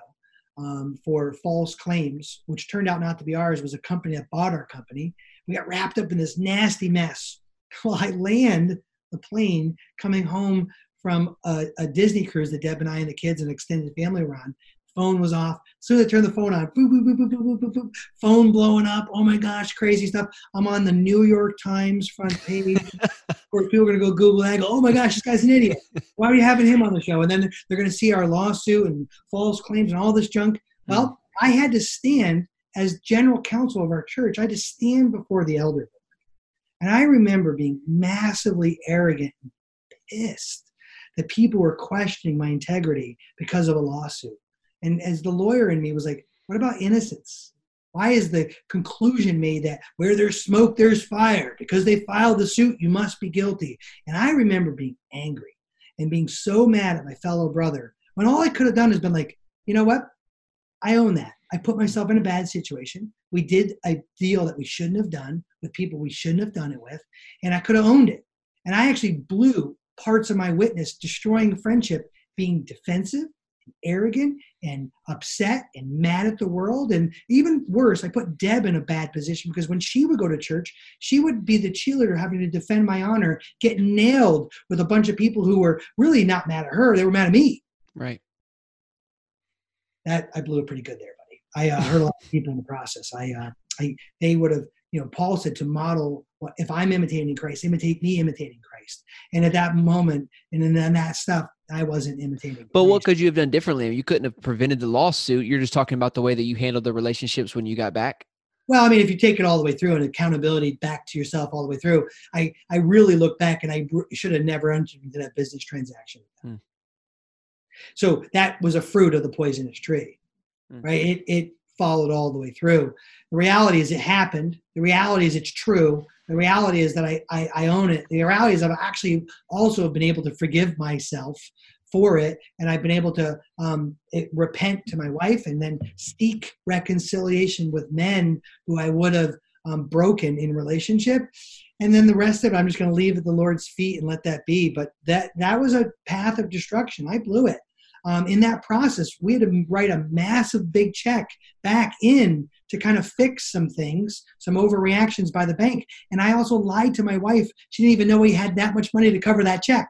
[SPEAKER 1] um, for false claims, which turned out not to be ours, was a company that bought our company. We got wrapped up in this nasty mess. Well, I land the plane coming home from a, a Disney cruise that Deb and I and the kids and extended family were on. Phone was off. As soon as I turned the phone on, boop, boop, boop, boop, boop, boop, boop, phone blowing up. Oh my gosh, crazy stuff. I'm on the New York Times front page. of course, people are going to go Google that and go, oh my gosh, this guy's an idiot. Why are you having him on the show? And then they're going to see our lawsuit and false claims and all this junk. Hmm. Well, I had to stand as general counsel of our church. I had to stand before the elder. And I remember being massively arrogant and pissed that people were questioning my integrity because of a lawsuit. And as the lawyer in me was like, what about innocence? Why is the conclusion made that where there's smoke, there's fire? Because they filed the suit, you must be guilty. And I remember being angry and being so mad at my fellow brother when all I could have done is been like, you know what? I own that. I put myself in a bad situation. We did a deal that we shouldn't have done with people we shouldn't have done it with, and I could have owned it. And I actually blew parts of my witness, destroying friendship, being defensive arrogant and upset and mad at the world. And even worse, I put Deb in a bad position because when she would go to church, she would be the cheerleader having to defend my honor, get nailed with a bunch of people who were really not mad at her. They were mad at me.
[SPEAKER 2] Right.
[SPEAKER 1] That I blew it pretty good there, buddy. I uh, hurt a lot of people in the process. I, uh, I, they would have, you know, Paul said to model what if I'm imitating Christ, imitate me imitating Christ. And at that moment, and then that stuff, I wasn't imitating.
[SPEAKER 2] But what could you have done differently? You couldn't have prevented the lawsuit. You're just talking about the way that you handled the relationships when you got back.
[SPEAKER 1] Well, I mean, if you take it all the way through and accountability back to yourself all the way through, I, I really look back and I should have never entered into that business transaction. Hmm. So that was a fruit of the poisonous tree, hmm. right? It, it followed all the way through. The reality is it happened. The reality is it's true. The reality is that I, I, I own it. The reality is I've actually also been able to forgive myself for it, and I've been able to um, it, repent to my wife and then seek reconciliation with men who I would have um, broken in relationship. And then the rest of it, I'm just going to leave at the Lord's feet and let that be. But that that was a path of destruction. I blew it um, in that process, we had to write a massive big check back in to kind of fix some things, some overreactions by the bank. And I also lied to my wife. She didn't even know we had that much money to cover that check.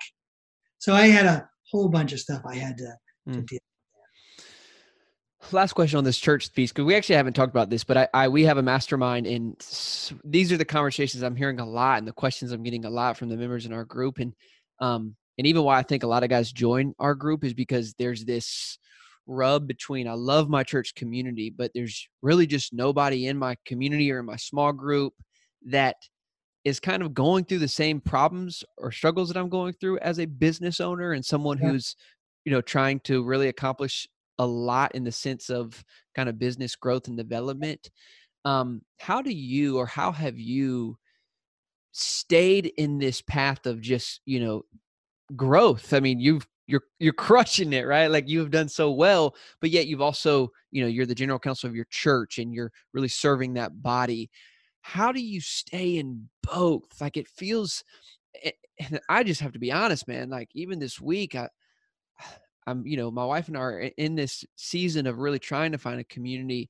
[SPEAKER 1] So I had a whole bunch of stuff I had to, mm. to hmm. deal
[SPEAKER 2] last question on this church piece because we actually haven't talked about this but I, I, we have a mastermind and these are the conversations i'm hearing a lot and the questions i'm getting a lot from the members in our group and um, and even why I think a lot of guys join our group is because there's this rub between I love my church community, but there's really just nobody in my community or in my small group that is kind of going through the same problems or struggles that I'm going through as a business owner and someone yeah. who's, you know, trying to really accomplish a lot in the sense of kind of business growth and development. Um, how do you or how have you stayed in this path of just, you know, growth. I mean, you've you're you're crushing it, right? Like you have done so well, but yet you've also, you know, you're the general counsel of your church and you're really serving that body. How do you stay in both? Like it feels and I just have to be honest, man, like even this week I I'm, you know, my wife and I are in this season of really trying to find a community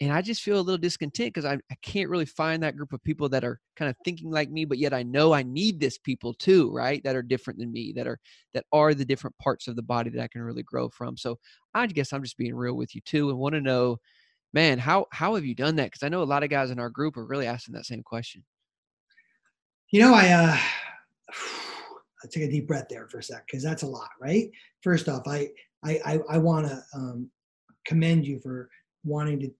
[SPEAKER 2] and I just feel a little discontent because I, I can't really find that group of people that are kind of thinking like me, but yet I know I need this people too, right? That are different than me, that are that are the different parts of the body that I can really grow from. So I guess I'm just being real with you too, and want to know, man, how how have you done that? Because I know a lot of guys in our group are really asking that same question.
[SPEAKER 1] You know, I uh, I take a deep breath there for a sec because that's a lot, right? First off, I I I, I want to um, commend you for wanting to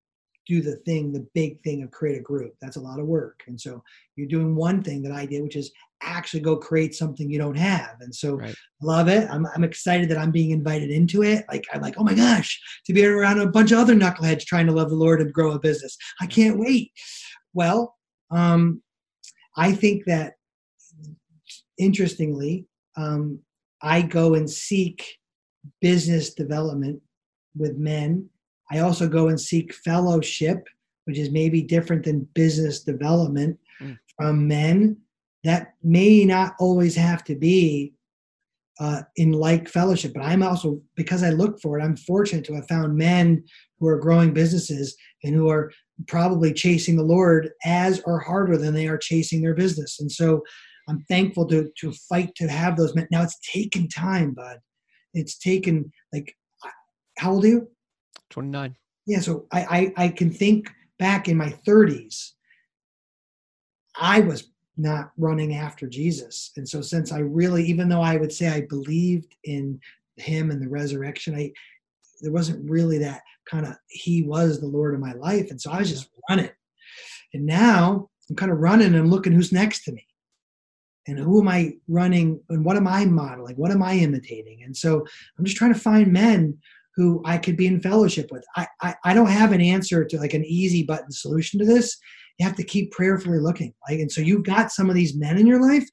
[SPEAKER 1] do the thing, the big thing of create a group. That's a lot of work. And so you're doing one thing that I did, which is actually go create something you don't have. And so right. love it. I'm, I'm excited that I'm being invited into it. Like, I'm like, oh my gosh, to be around a bunch of other knuckleheads trying to love the Lord and grow a business. I can't wait. Well, um, I think that interestingly, um, I go and seek business development with men I also go and seek fellowship, which is maybe different than business development mm. from men. That may not always have to be uh, in like fellowship, but I'm also, because I look for it, I'm fortunate to have found men who are growing businesses and who are probably chasing the Lord as or harder than they are chasing their business. And so I'm thankful to to fight to have those men. Now it's taken time, bud. It's taken like how old are you?
[SPEAKER 2] 29.
[SPEAKER 1] Yeah, so I I, I can think back in my 30s. I was not running after Jesus. And so since I really, even though I would say I believed in him and the resurrection, I there wasn't really that kind of he was the Lord of my life. And so I was just running. And now I'm kind of running and looking who's next to me. And who am I running and what am I modeling? What am I imitating? And so I'm just trying to find men who I could be in fellowship with. I, I, I don't have an answer to like an easy button solution to this you have to keep prayerfully looking. Like, and so you've got some of these men in your life,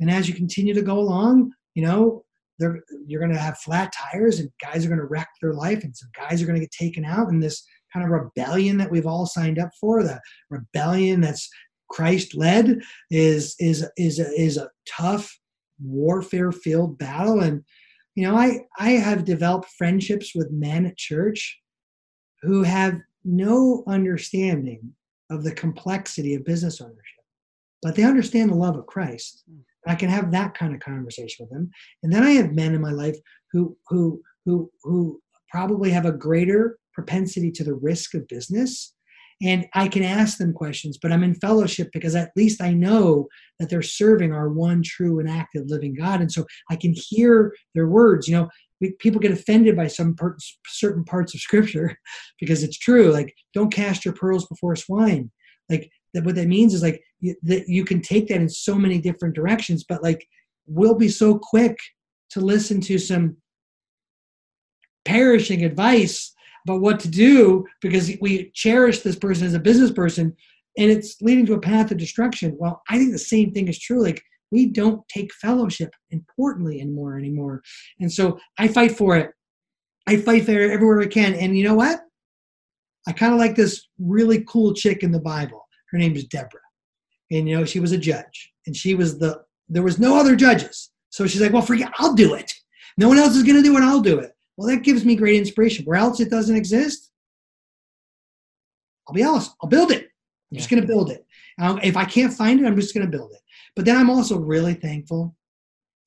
[SPEAKER 1] and as you continue to go along, you know, they're you're going to have flat tires, and guys are going to wreck their life, and some guys are going to get taken out in this kind of rebellion that we've all signed up for. The rebellion that's Christ led is is is a, is a tough warfare filled battle and you know i i have developed friendships with men at church who have no understanding of the complexity of business ownership. But they understand the love of Christ. Hmm. I can have that kind of conversation with them. And then I have men in my life who who who who probably have a greater propensity to the risk of business. And I can ask them questions, but I'm in fellowship because at least I know that they're serving our one true and active living God. And so I can hear their words. You know, we, people get offended by some per, certain parts of scripture because it's true like don't cast your pearls before swine like that what that means is like you, that you can take that in so many different directions but like we'll be so quick to listen to some perishing advice about what to do because we cherish this person as a business person and it's leading to a path of destruction well i think the same thing is true like we don't take fellowship importantly anymore anymore. And so I fight for it. I fight for it everywhere I can. And you know what? I kind of like this really cool chick in the Bible. Her name is Deborah. And you know, she was a judge. And she was the there was no other judges. So she's like, well, forget, I'll do it. No one else is gonna do it, I'll do it. Well, that gives me great inspiration. Where else it doesn't exist, I'll be honest, I'll build it. I'm yeah. just gonna build it. Um, if I can't find it, I'm just gonna build it. But then I'm also really thankful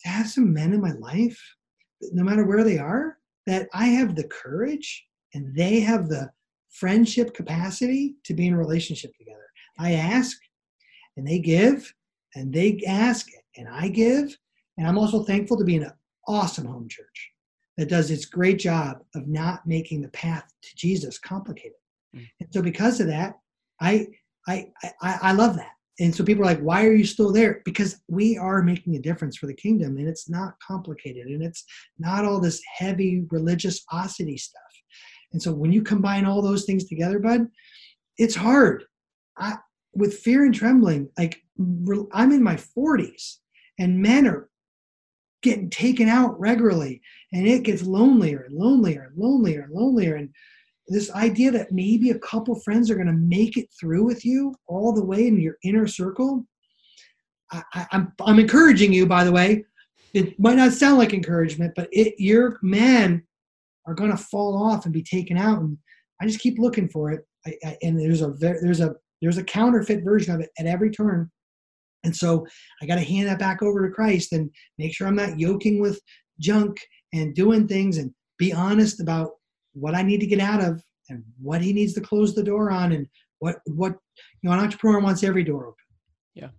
[SPEAKER 1] to have some men in my life, no matter where they are, that I have the courage and they have the friendship capacity to be in relationship together. I ask and they give, and they ask and I give. And I'm also thankful to be in an awesome home church that does its great job of not making the path to Jesus complicated. Mm. And so because of that, I I I, I love that and so people are like why are you still there because we are making a difference for the kingdom and it's not complicated and it's not all this heavy religiosity stuff and so when you combine all those things together bud it's hard I, with fear and trembling like i'm in my 40s and men are getting taken out regularly. And it gets lonelier and lonelier and lonelier and lonelier. And this idea that maybe a couple friends are going to make it through with you all the way in your inner circle I, am I'm, I'm encouraging you by the way. It might not sound like encouragement but it, your men are going to fall off and be taken out. And i just keep looking for it. I, I, and there's a there's a there's a counterfeit version of it at every turn and so i got to hand that back over to christ and make sure i'm not yoking with junk and doing things and be honest about what I need to get out of and what he needs to close the door on and what what you know an entrepreneur wants every door open.
[SPEAKER 2] Yeah.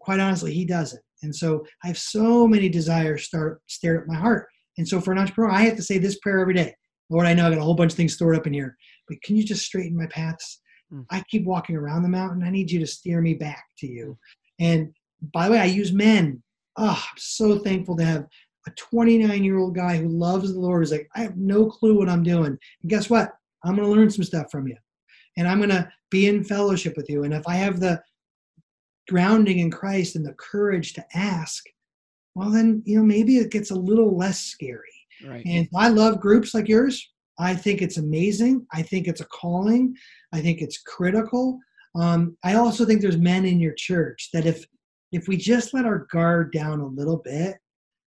[SPEAKER 1] Quite honestly, he doesn't. And so I have so many desires start stare at my heart. And so for an entrepreneur, I have to say this prayer every day. Lord, I know I got a whole bunch of things stored up in here, but can you just straighten my paths? Mm. I keep walking around the mountain. I need you to steer me back to you. And by the way, I use men. Oh, I'm so thankful to have a 29 year old guy who loves the Lord is like, I have no clue what I'm doing. And guess what? I'm going to learn some stuff from you. And I'm going to be in fellowship with you. And if I have the grounding in Christ and the courage to ask, well, then, you know, maybe it gets a little less scary.
[SPEAKER 2] Right.
[SPEAKER 1] And I love groups like yours. I think it's amazing. I think it's a calling. I think it's critical. Um, I also think there's men in your church that if if we just let our guard down a little bit,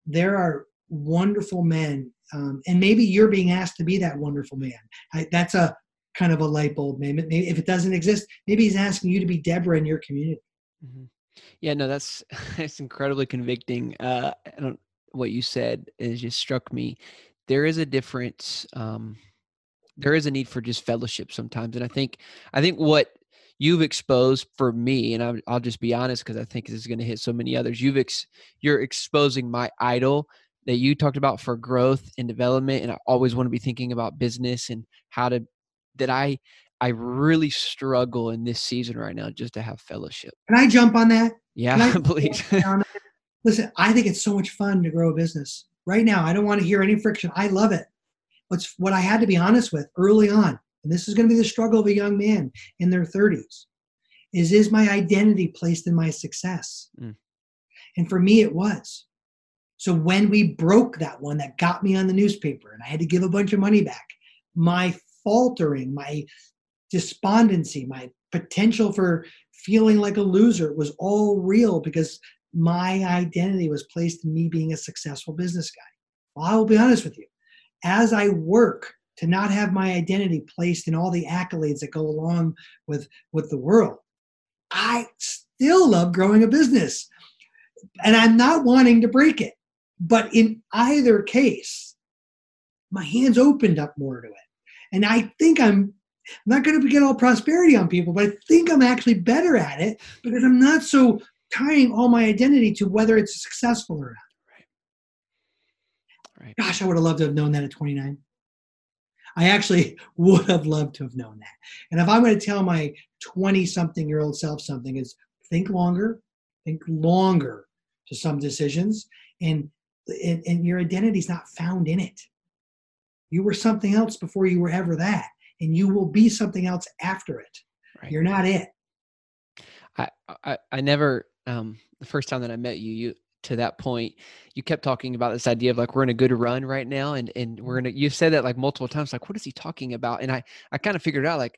[SPEAKER 1] there are wonderful men um, and maybe you're being asked to be that wonderful man I, that's a kind of a light bulb maybe if it doesn't exist maybe he's asking you to be deborah in your community
[SPEAKER 2] mm-hmm. Yeah, no, that's that's incredibly convicting. Uh, I don't what you said is just struck me. There is a difference. Um, there is a need for just fellowship sometimes, and I think I think what you've exposed for me, and I'll, I'll just be honest because I think this is going to hit so many others. You've ex, you're exposing my idol that you talked about for growth and development, and I always want to be thinking about business and how to that I I really struggle in this season right now just to have fellowship.
[SPEAKER 1] Can I jump on that?
[SPEAKER 2] Yeah, please.
[SPEAKER 1] Listen, I think it's so much fun to grow a business. Right now, I don't want to hear any friction. I love it. What's what I had to be honest with early on, and this is going to be the struggle of a young man in their 30s, is is my identity placed in my success? Mm. And for me, it was. So when we broke that one that got me on the newspaper and I had to give a bunch of money back, my faltering, my despondency, my potential for feeling like a loser was all real because my identity was placed in me being a successful business guy. Well, I will be honest with you. As I work to not have my identity placed in all the accolades that go along with, with the world, I still love growing a business. And I'm not wanting to break it. But in either case, my hands opened up more to it. And I think I'm I'm not going to get all prosperity on people, but I think I'm actually better at it because I'm not so tying all my identity to whether it's successful or not. Right. Right. Gosh, I would have loved to have known that at 29. I actually would have loved to have known that. And if I'm going to tell my 20 something year old self something, is think longer, think longer to some decisions, and, and, and your identity is not found in it. You were something else before you were ever that and you will be something else after it. Right. You're not it.
[SPEAKER 2] I, I, I never, um, the first time that I met you, you, to that point, you kept talking about this idea of like we're in a good run right now, and and we're in a. You've said that like multiple times. Like, what is he talking about? And I I kind of figured out like,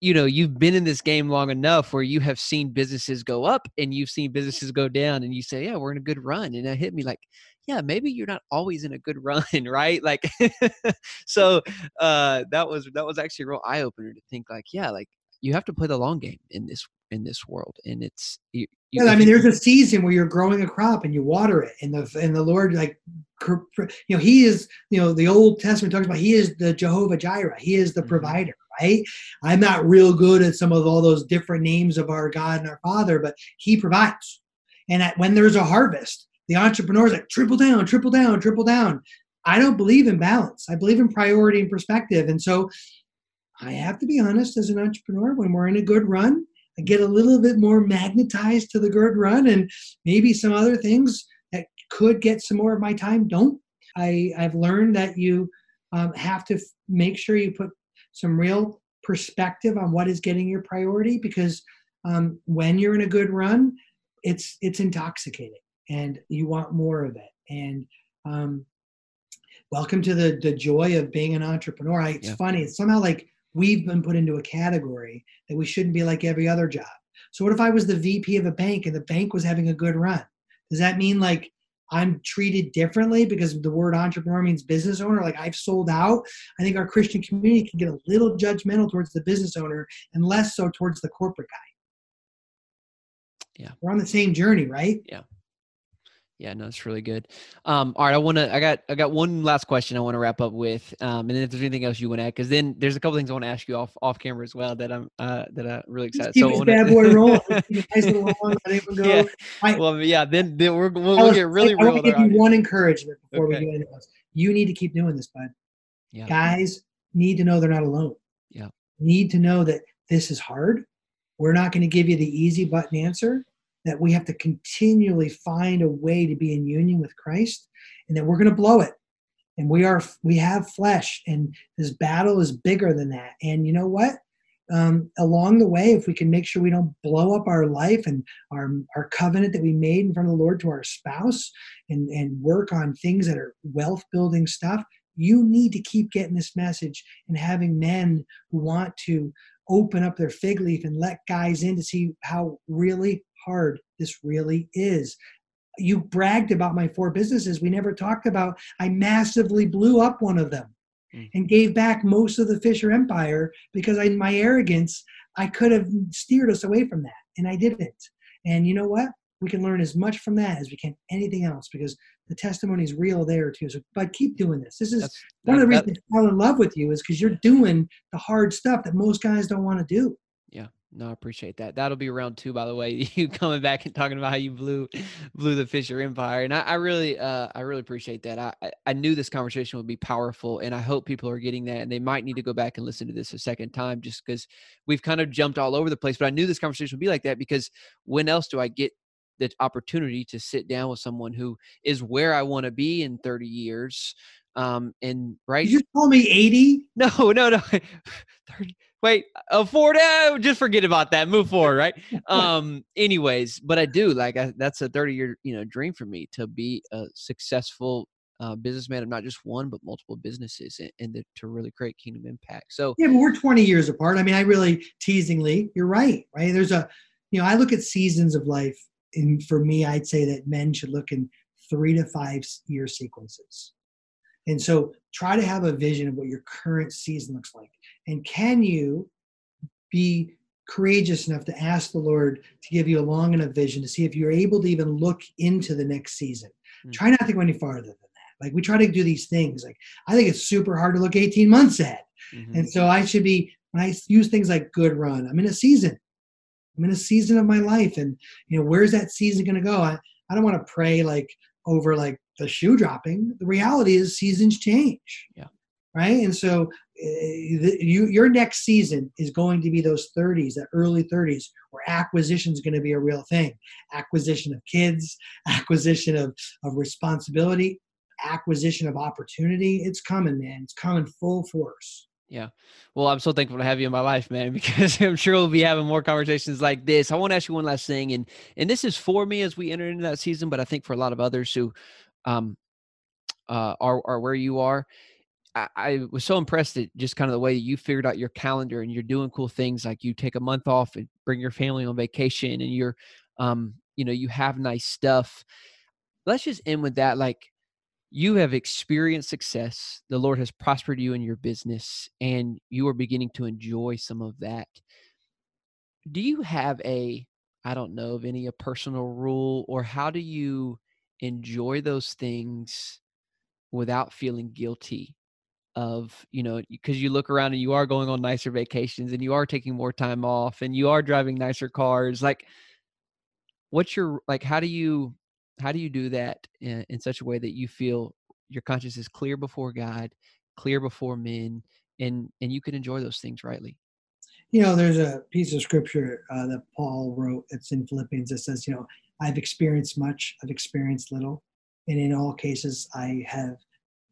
[SPEAKER 2] you know, you've been in this game long enough where you have seen businesses go up and you've seen businesses go down, and you say, yeah, we're in a good run, and it hit me like, yeah, maybe you're not always in a good run, right? Like, so uh, that was that was actually a real eye opener to think like, yeah, like you have to play the long game in this in this world, and it's you,
[SPEAKER 1] yeah. I mean, there's a season where you're growing a crop and you water it, and the and the Lord like you know He is you know the Old Testament talks about He is the Jehovah Jireh, He is the mm-hmm. provider. Right? I'm not real good at some of all those different names of our God and our Father, but He provides. And at, when there's a harvest, the entrepreneur's like triple down, triple down, triple down. I don't believe in balance. I believe in priority and perspective. And so I have to be honest as an entrepreneur, when we're in a good run, get a little bit more magnetized to the good run and maybe some other things that could get some more of my time don't. I, I've learned that you um, have to f- make sure you put some real perspective on what is getting your priority because um, when you're in a good run, it's it's intoxicating and you want more of it. And um, welcome to the the joy of being an entrepreneur. I, it's yeah. funny. It's somehow like we've been put into a category that we shouldn't be like every other job. So what if I was the VP of a bank and the bank was having a good run? Does that mean like I'm treated differently because the word entrepreneur means business owner? Like I've sold out. I think our Christian community can get a little judgmental towards the business owner and less so towards the corporate guy.
[SPEAKER 2] Yeah.
[SPEAKER 1] We're on the same journey, right?
[SPEAKER 2] Yeah. Yeah, no, it's really good. Um, all right, I want to. I got. I got one last question I want to wrap up with, um, and then if there's anything else you want to add, because then there's a couple things I want to ask you off off camera as well that I'm uh, that I'm really excited.
[SPEAKER 1] Just keep so bad boy rolling. nice long,
[SPEAKER 2] yeah. I, well, yeah. Then, then we're we'll, we'll get really I,
[SPEAKER 1] want to give you one encouragement before okay. we get into this. You need to keep doing this, bud. Yeah. Guys need to know they're not alone.
[SPEAKER 2] Yeah.
[SPEAKER 1] Need to know that this is hard. We're not going to give you the easy button answer that we have to continually find a way to be in union with Christ and that we're going to blow it. And we are we have flesh and this battle is bigger than that. And you know what? Um, along the way, if we can make sure we don't blow up our life and our, our covenant that we made in front of the Lord to our spouse and, and work on things that are wealth building stuff, you need to keep getting this message and having men who want to open up their fig leaf and let guys in to see how really hard this really is. You bragged about my four businesses. We never talked about I massively blew up one of them mm. and gave back most of the Fisher Empire because in my arrogance, I could have steered us away from that, and I didn't. And you know what? We can learn as much from that as we can anything else because the testimony is real there too. So, but keep doing this. This is
[SPEAKER 2] That's,
[SPEAKER 1] one of the
[SPEAKER 2] that-
[SPEAKER 1] reasons I fell in love with you is because you're doing the hard stuff that most guys don't want to do.
[SPEAKER 2] Yeah, no, I appreciate that. That'll be round two, by the way. You coming back and talking about how you blew blew the Fisher Empire, and I, I really, uh, I really appreciate that. I, I- I knew this conversation would be powerful, and I hope people are getting that, and they might need to go back and listen to this a second time, just because we've kind of jumped all over the place. But I knew this conversation would be like that because when else do I get the opportunity to sit down with someone who is where I want to be in 30 years? Um, and right,
[SPEAKER 1] Did you call me 80?
[SPEAKER 2] no, no, no. 30, wait, forward. Uh, just forget about that. Move forward, right? Um. Anyways, but I do like I, that's a thirty-year you know dream for me to be a successful uh, businessman of not just one but multiple businesses and, and to, to really create kingdom impact. So
[SPEAKER 1] Yeah, but we're 20 years apart. I mean, I really teasingly, you're right, right? There's a, you know, I look at seasons of life, and for me, I'd say that men should look in three to five year sequences. And so try to have a vision of what your current season looks like. And can you be courageous enough to ask the Lord to give you a long enough vision to see if you're able to even look into the next season?
[SPEAKER 2] Mm.
[SPEAKER 1] Try not to go any farther than that. Like we try to do these things. Like I think it's super hard to look 18 months ahead.
[SPEAKER 2] mhm,
[SPEAKER 1] And so I should be when I use things like good run, I'm in a season. I'm in a season of my life. And you know, where's that season gonna go? I, I don't want to pray like over like the shoe dropping. The reality is seasons change.
[SPEAKER 2] Yeah.
[SPEAKER 1] Right. And so uh, the, you your next season is going to be those 30s, that early 30s, where acquisition is going to be a real thing. Acquisition of kids, acquisition of, of responsibility, acquisition of opportunity. It's coming, man. It's coming full force. Yeah.
[SPEAKER 2] Well, I'm so thankful to have you in my life, man, because I'm sure we'll be having more conversations like this. I want to ask you one last thing, and and this is for me as we enter into that season, but I think for a lot of others who um, uh, are are where you are, I, I was so impressed at just kind of the way you figured out your calendar and you're doing cool things like you take a month off and bring your family on vacation, and you're, um, you know, you have nice stuff. Let's just end with that, like you have experienced success. The Lord has prospered you in your business, and you are beginning to enjoy some of that. Do you have a, I don't know of any a personal rule, or how do you enjoy those things without feeling guilty? Of you know, because you look around and you are going on nicer vacations, and you are taking more time off, and you are driving nicer cars. Like, what's your like? How do you how do you do that in, in such a way that you feel your conscience is clear before God, clear before men, and and you can enjoy those things rightly?
[SPEAKER 1] You know, there's a piece of scripture uh, that Paul wrote. It's in Philippians. That says, you know, I've experienced much, I've experienced little, and in all cases, I have,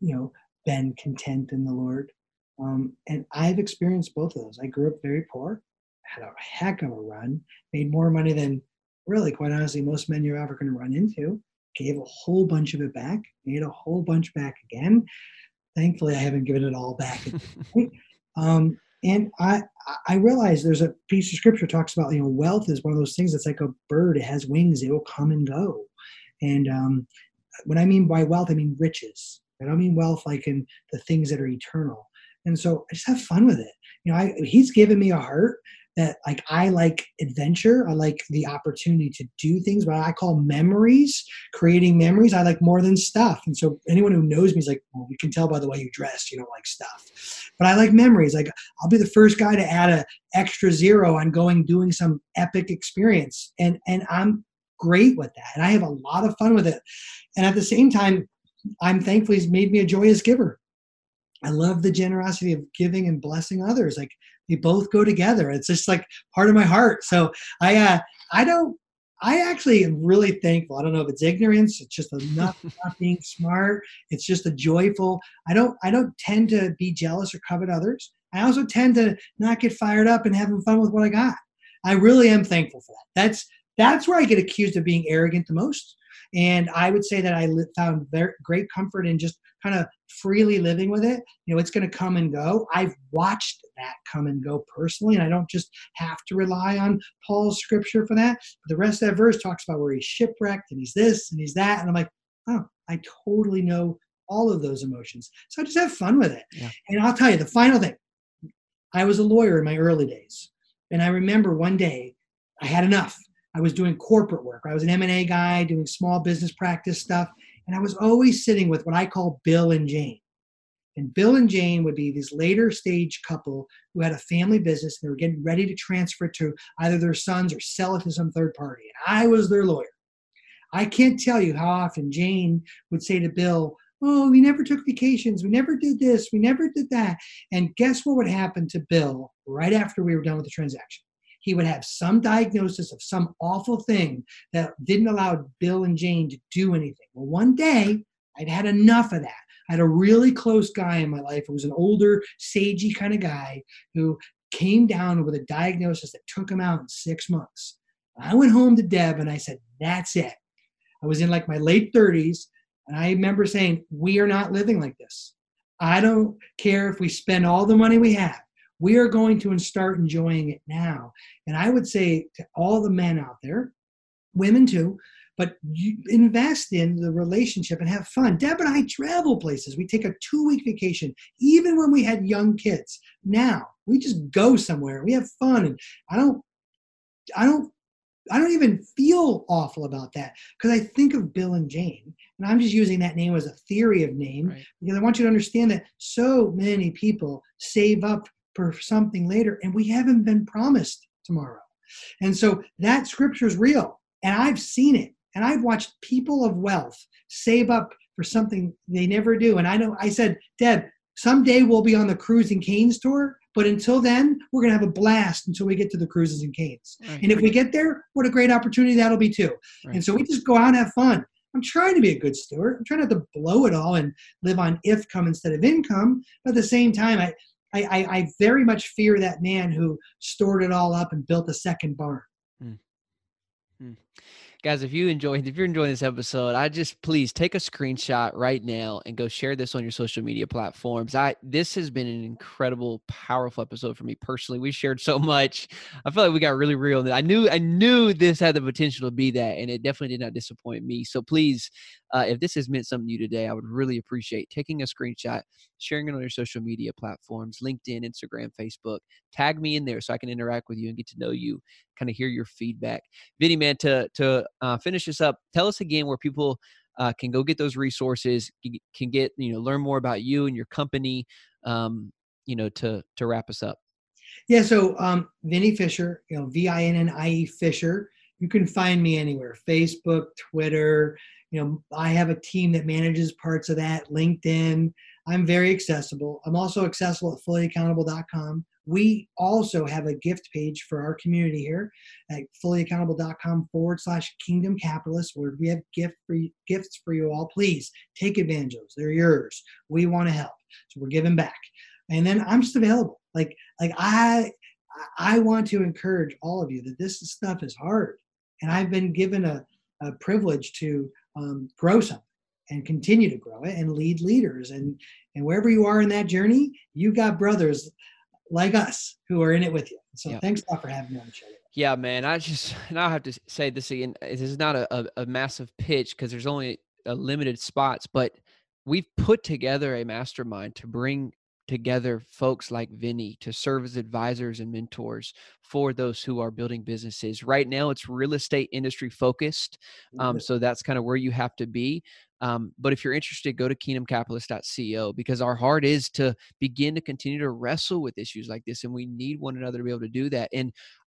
[SPEAKER 1] you know, been content in the Lord. Um, and I've experienced both of those. I grew up very poor, had a heck of a run, made more money than really, quite honestly, most men you're ever going to run into. Gave a whole bunch of it back, made a whole bunch back again. Thankfully, I haven't given it all back. at this point. Um, and I, I realize there's a piece of scripture talks about, you know, wealth is one of those things that's like a bird. It has wings. It will come and go. And um, when I mean by wealth, I mean riches. I don't mean wealth like in the things that are eternal. And so I just have fun with it. You know, I, he's given me a heart that like I like adventure. I like the opportunity to do things, what I call memories, creating memories. I like more than stuff. And so anyone who knows me is like, well, we can tell by the way you dress, you don't like stuff. But I like memories. Like I'll be the first guy to add a extra zero on going doing some epic experience. And and I'm great with that. And I have a lot of fun with it. And at the same time, I'm thankful he's made me a joyous giver. I love the generosity of giving and blessing others. Like they both go together. It's just like part of my heart. So I uh I don't I actually am really thankful. I don't know if it's ignorance, it's just enough not being smart. It's just a joyful. I don't I don't tend to be jealous or covet others. I also tend to not get fired up and having fun with what I got. I really am thankful for that. That's that's where I get accused of being arrogant the most. And I would say that I found very great comfort in just kind of freely living with it. You know, it's going to come and go. I've watched that come and go personally, and I don't just have to rely on Paul's scripture for that. But the rest of that verse talks about where he's shipwrecked and he's this and he's that. And I'm like, oh, I totally know all of those emotions. So I just have fun with it.
[SPEAKER 2] Yeah.
[SPEAKER 1] And I'll tell you the final thing I was a lawyer in my early days. And I remember one day I had enough. I was doing corporate work. I was an M&A guy doing small business practice stuff. And I was always sitting with what I call Bill and Jane. And Bill and Jane would be this later stage couple who had a family business and they were getting ready to transfer to either their sons or sell it to some third party. And I was their lawyer. I can't tell you how often Jane would say to Bill, Oh, we never took vacations. We never did this. We never did that. And guess what would happen to Bill right after we were done with the transaction? He would have some diagnosis of some awful thing that didn't allow Bill and Jane to do anything. Well, one day I'd had enough of that. I had a really close guy in my life. It was an older, sagey kind of guy who came down with a diagnosis that took him out in six months. I went home to Deb and I said, That's it. I was in like my late 30s. And I remember saying, We are not living like this. I don't care if we spend all the money we have. We are going to start enjoying it now. And I would say to all the men out there, women too, but invest in the relationship and have fun. Deb and I travel places. We take a two week vacation, even when we had young kids. Now we just go somewhere. We have fun. And I don't, I don't, I don't even feel awful about that because I think of Bill and Jane, and I'm just using that name as a theory of name right. because I want you to understand that so many people save up for something later, and we haven't been promised tomorrow. And so that scripture is real, and I've seen it. And I've watched people of wealth save up for something they never do. And I know I said, Deb, someday we'll be on the Cruising Canes tour, but until then, we're going to have a blast until we get to the Cruises and Canes. Right. And if we get there, what a great opportunity that'll be too. Right. And so we just go out and have fun. I'm trying to be a good steward. I'm trying not to blow it all and live on if come instead of income. But at the same time, I, I, I very much fear that man who stored it all up and built a second barn. Hmm.
[SPEAKER 2] Guys if you enjoyed if you're enjoying this episode i just please take a screenshot right now and go share this on your social media platforms. I this has been an incredible powerful episode for me personally. We shared so much. I feel like we got really real. I knew i knew this had the potential to be that and it definitely did not disappoint me. So please uh, if this has meant something to you today i would really appreciate taking a screenshot sharing it on your social media platforms linkedin instagram facebook tag me in there so i can interact with you and get to know you kind of hear your feedback. Vinnie, man, to to uh, finish this up, tell us again where people uh, can go get those resources, can get you know learn more about you and your company. Um, you know, to to wrap us up.
[SPEAKER 1] Yeah, so um, Vinnie Fisher, you know, V I N N I E Fisher. You can find me anywhere: Facebook, Twitter. You know, I have a team that manages parts of that. LinkedIn. I'm very accessible. I'm also accessible at fullyaccountable.com. We also have a gift page for our community here at fullyaccountable.com forward slash kingdom capitalist where we have gift for you, gifts for you all. Please take advantage of those. They're yours. We want to help. So we're giving back. And then I'm just available. Like, like I I want to encourage all of you that this stuff is hard. And I've been given a, a privilege to um, grow something and continue to grow it and lead leaders. And, and wherever you are in that journey, you got brothers like us who are in it with you. So yeah. thanks a lot for having me on the show.
[SPEAKER 2] Yeah, man. I just now have to say this again. This is not a, a, a massive pitch because there's only a limited spots, but we've put together a mastermind to bring together folks like Vinnie to serve as advisors and mentors for those who are building businesses. Right now, it's real estate industry focused. Um, so that's kind of where you have to be. Um, but if you're interested, go to kingdomcapitalist.co because our heart is to begin to continue to wrestle with issues like this, and we need one another to be able to do that. And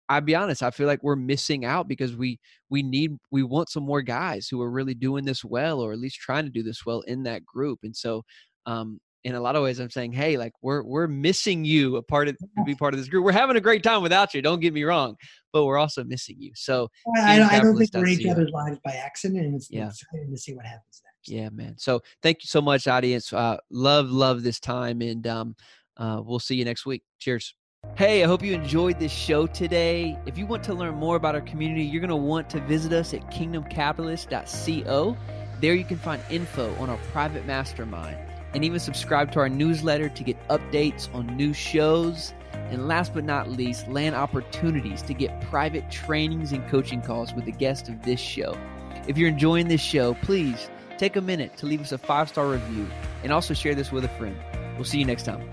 [SPEAKER 2] I'll be honest, I feel like we're missing out because we we need we want some more guys who are really doing this well, or at least trying to do this well in that group. And so, um, in a lot of ways, I'm saying, hey, like we're we're missing you a part of to be part of this group. We're having a great time without you. Don't get me wrong, but we're also missing you. So
[SPEAKER 1] I, I don't think we're each other's lives by accident, and it's, yeah. exciting to see what happens next.
[SPEAKER 2] Yeah, man. So thank you so much, audience. Uh, love, love this time, and um, uh, we'll see you next week. Cheers. Hey, I hope you enjoyed this show today. If you want to learn more about our community, you're going to want to visit us at kingdomcapitalist.co. There you can find info on our private mastermind and even subscribe to our newsletter to get updates on new shows. And last but not least, land opportunities to get private trainings and coaching calls with the guest of this show. If you're enjoying this show, please take a minute to leave us a five star review and also share this with a friend. We'll see you next time.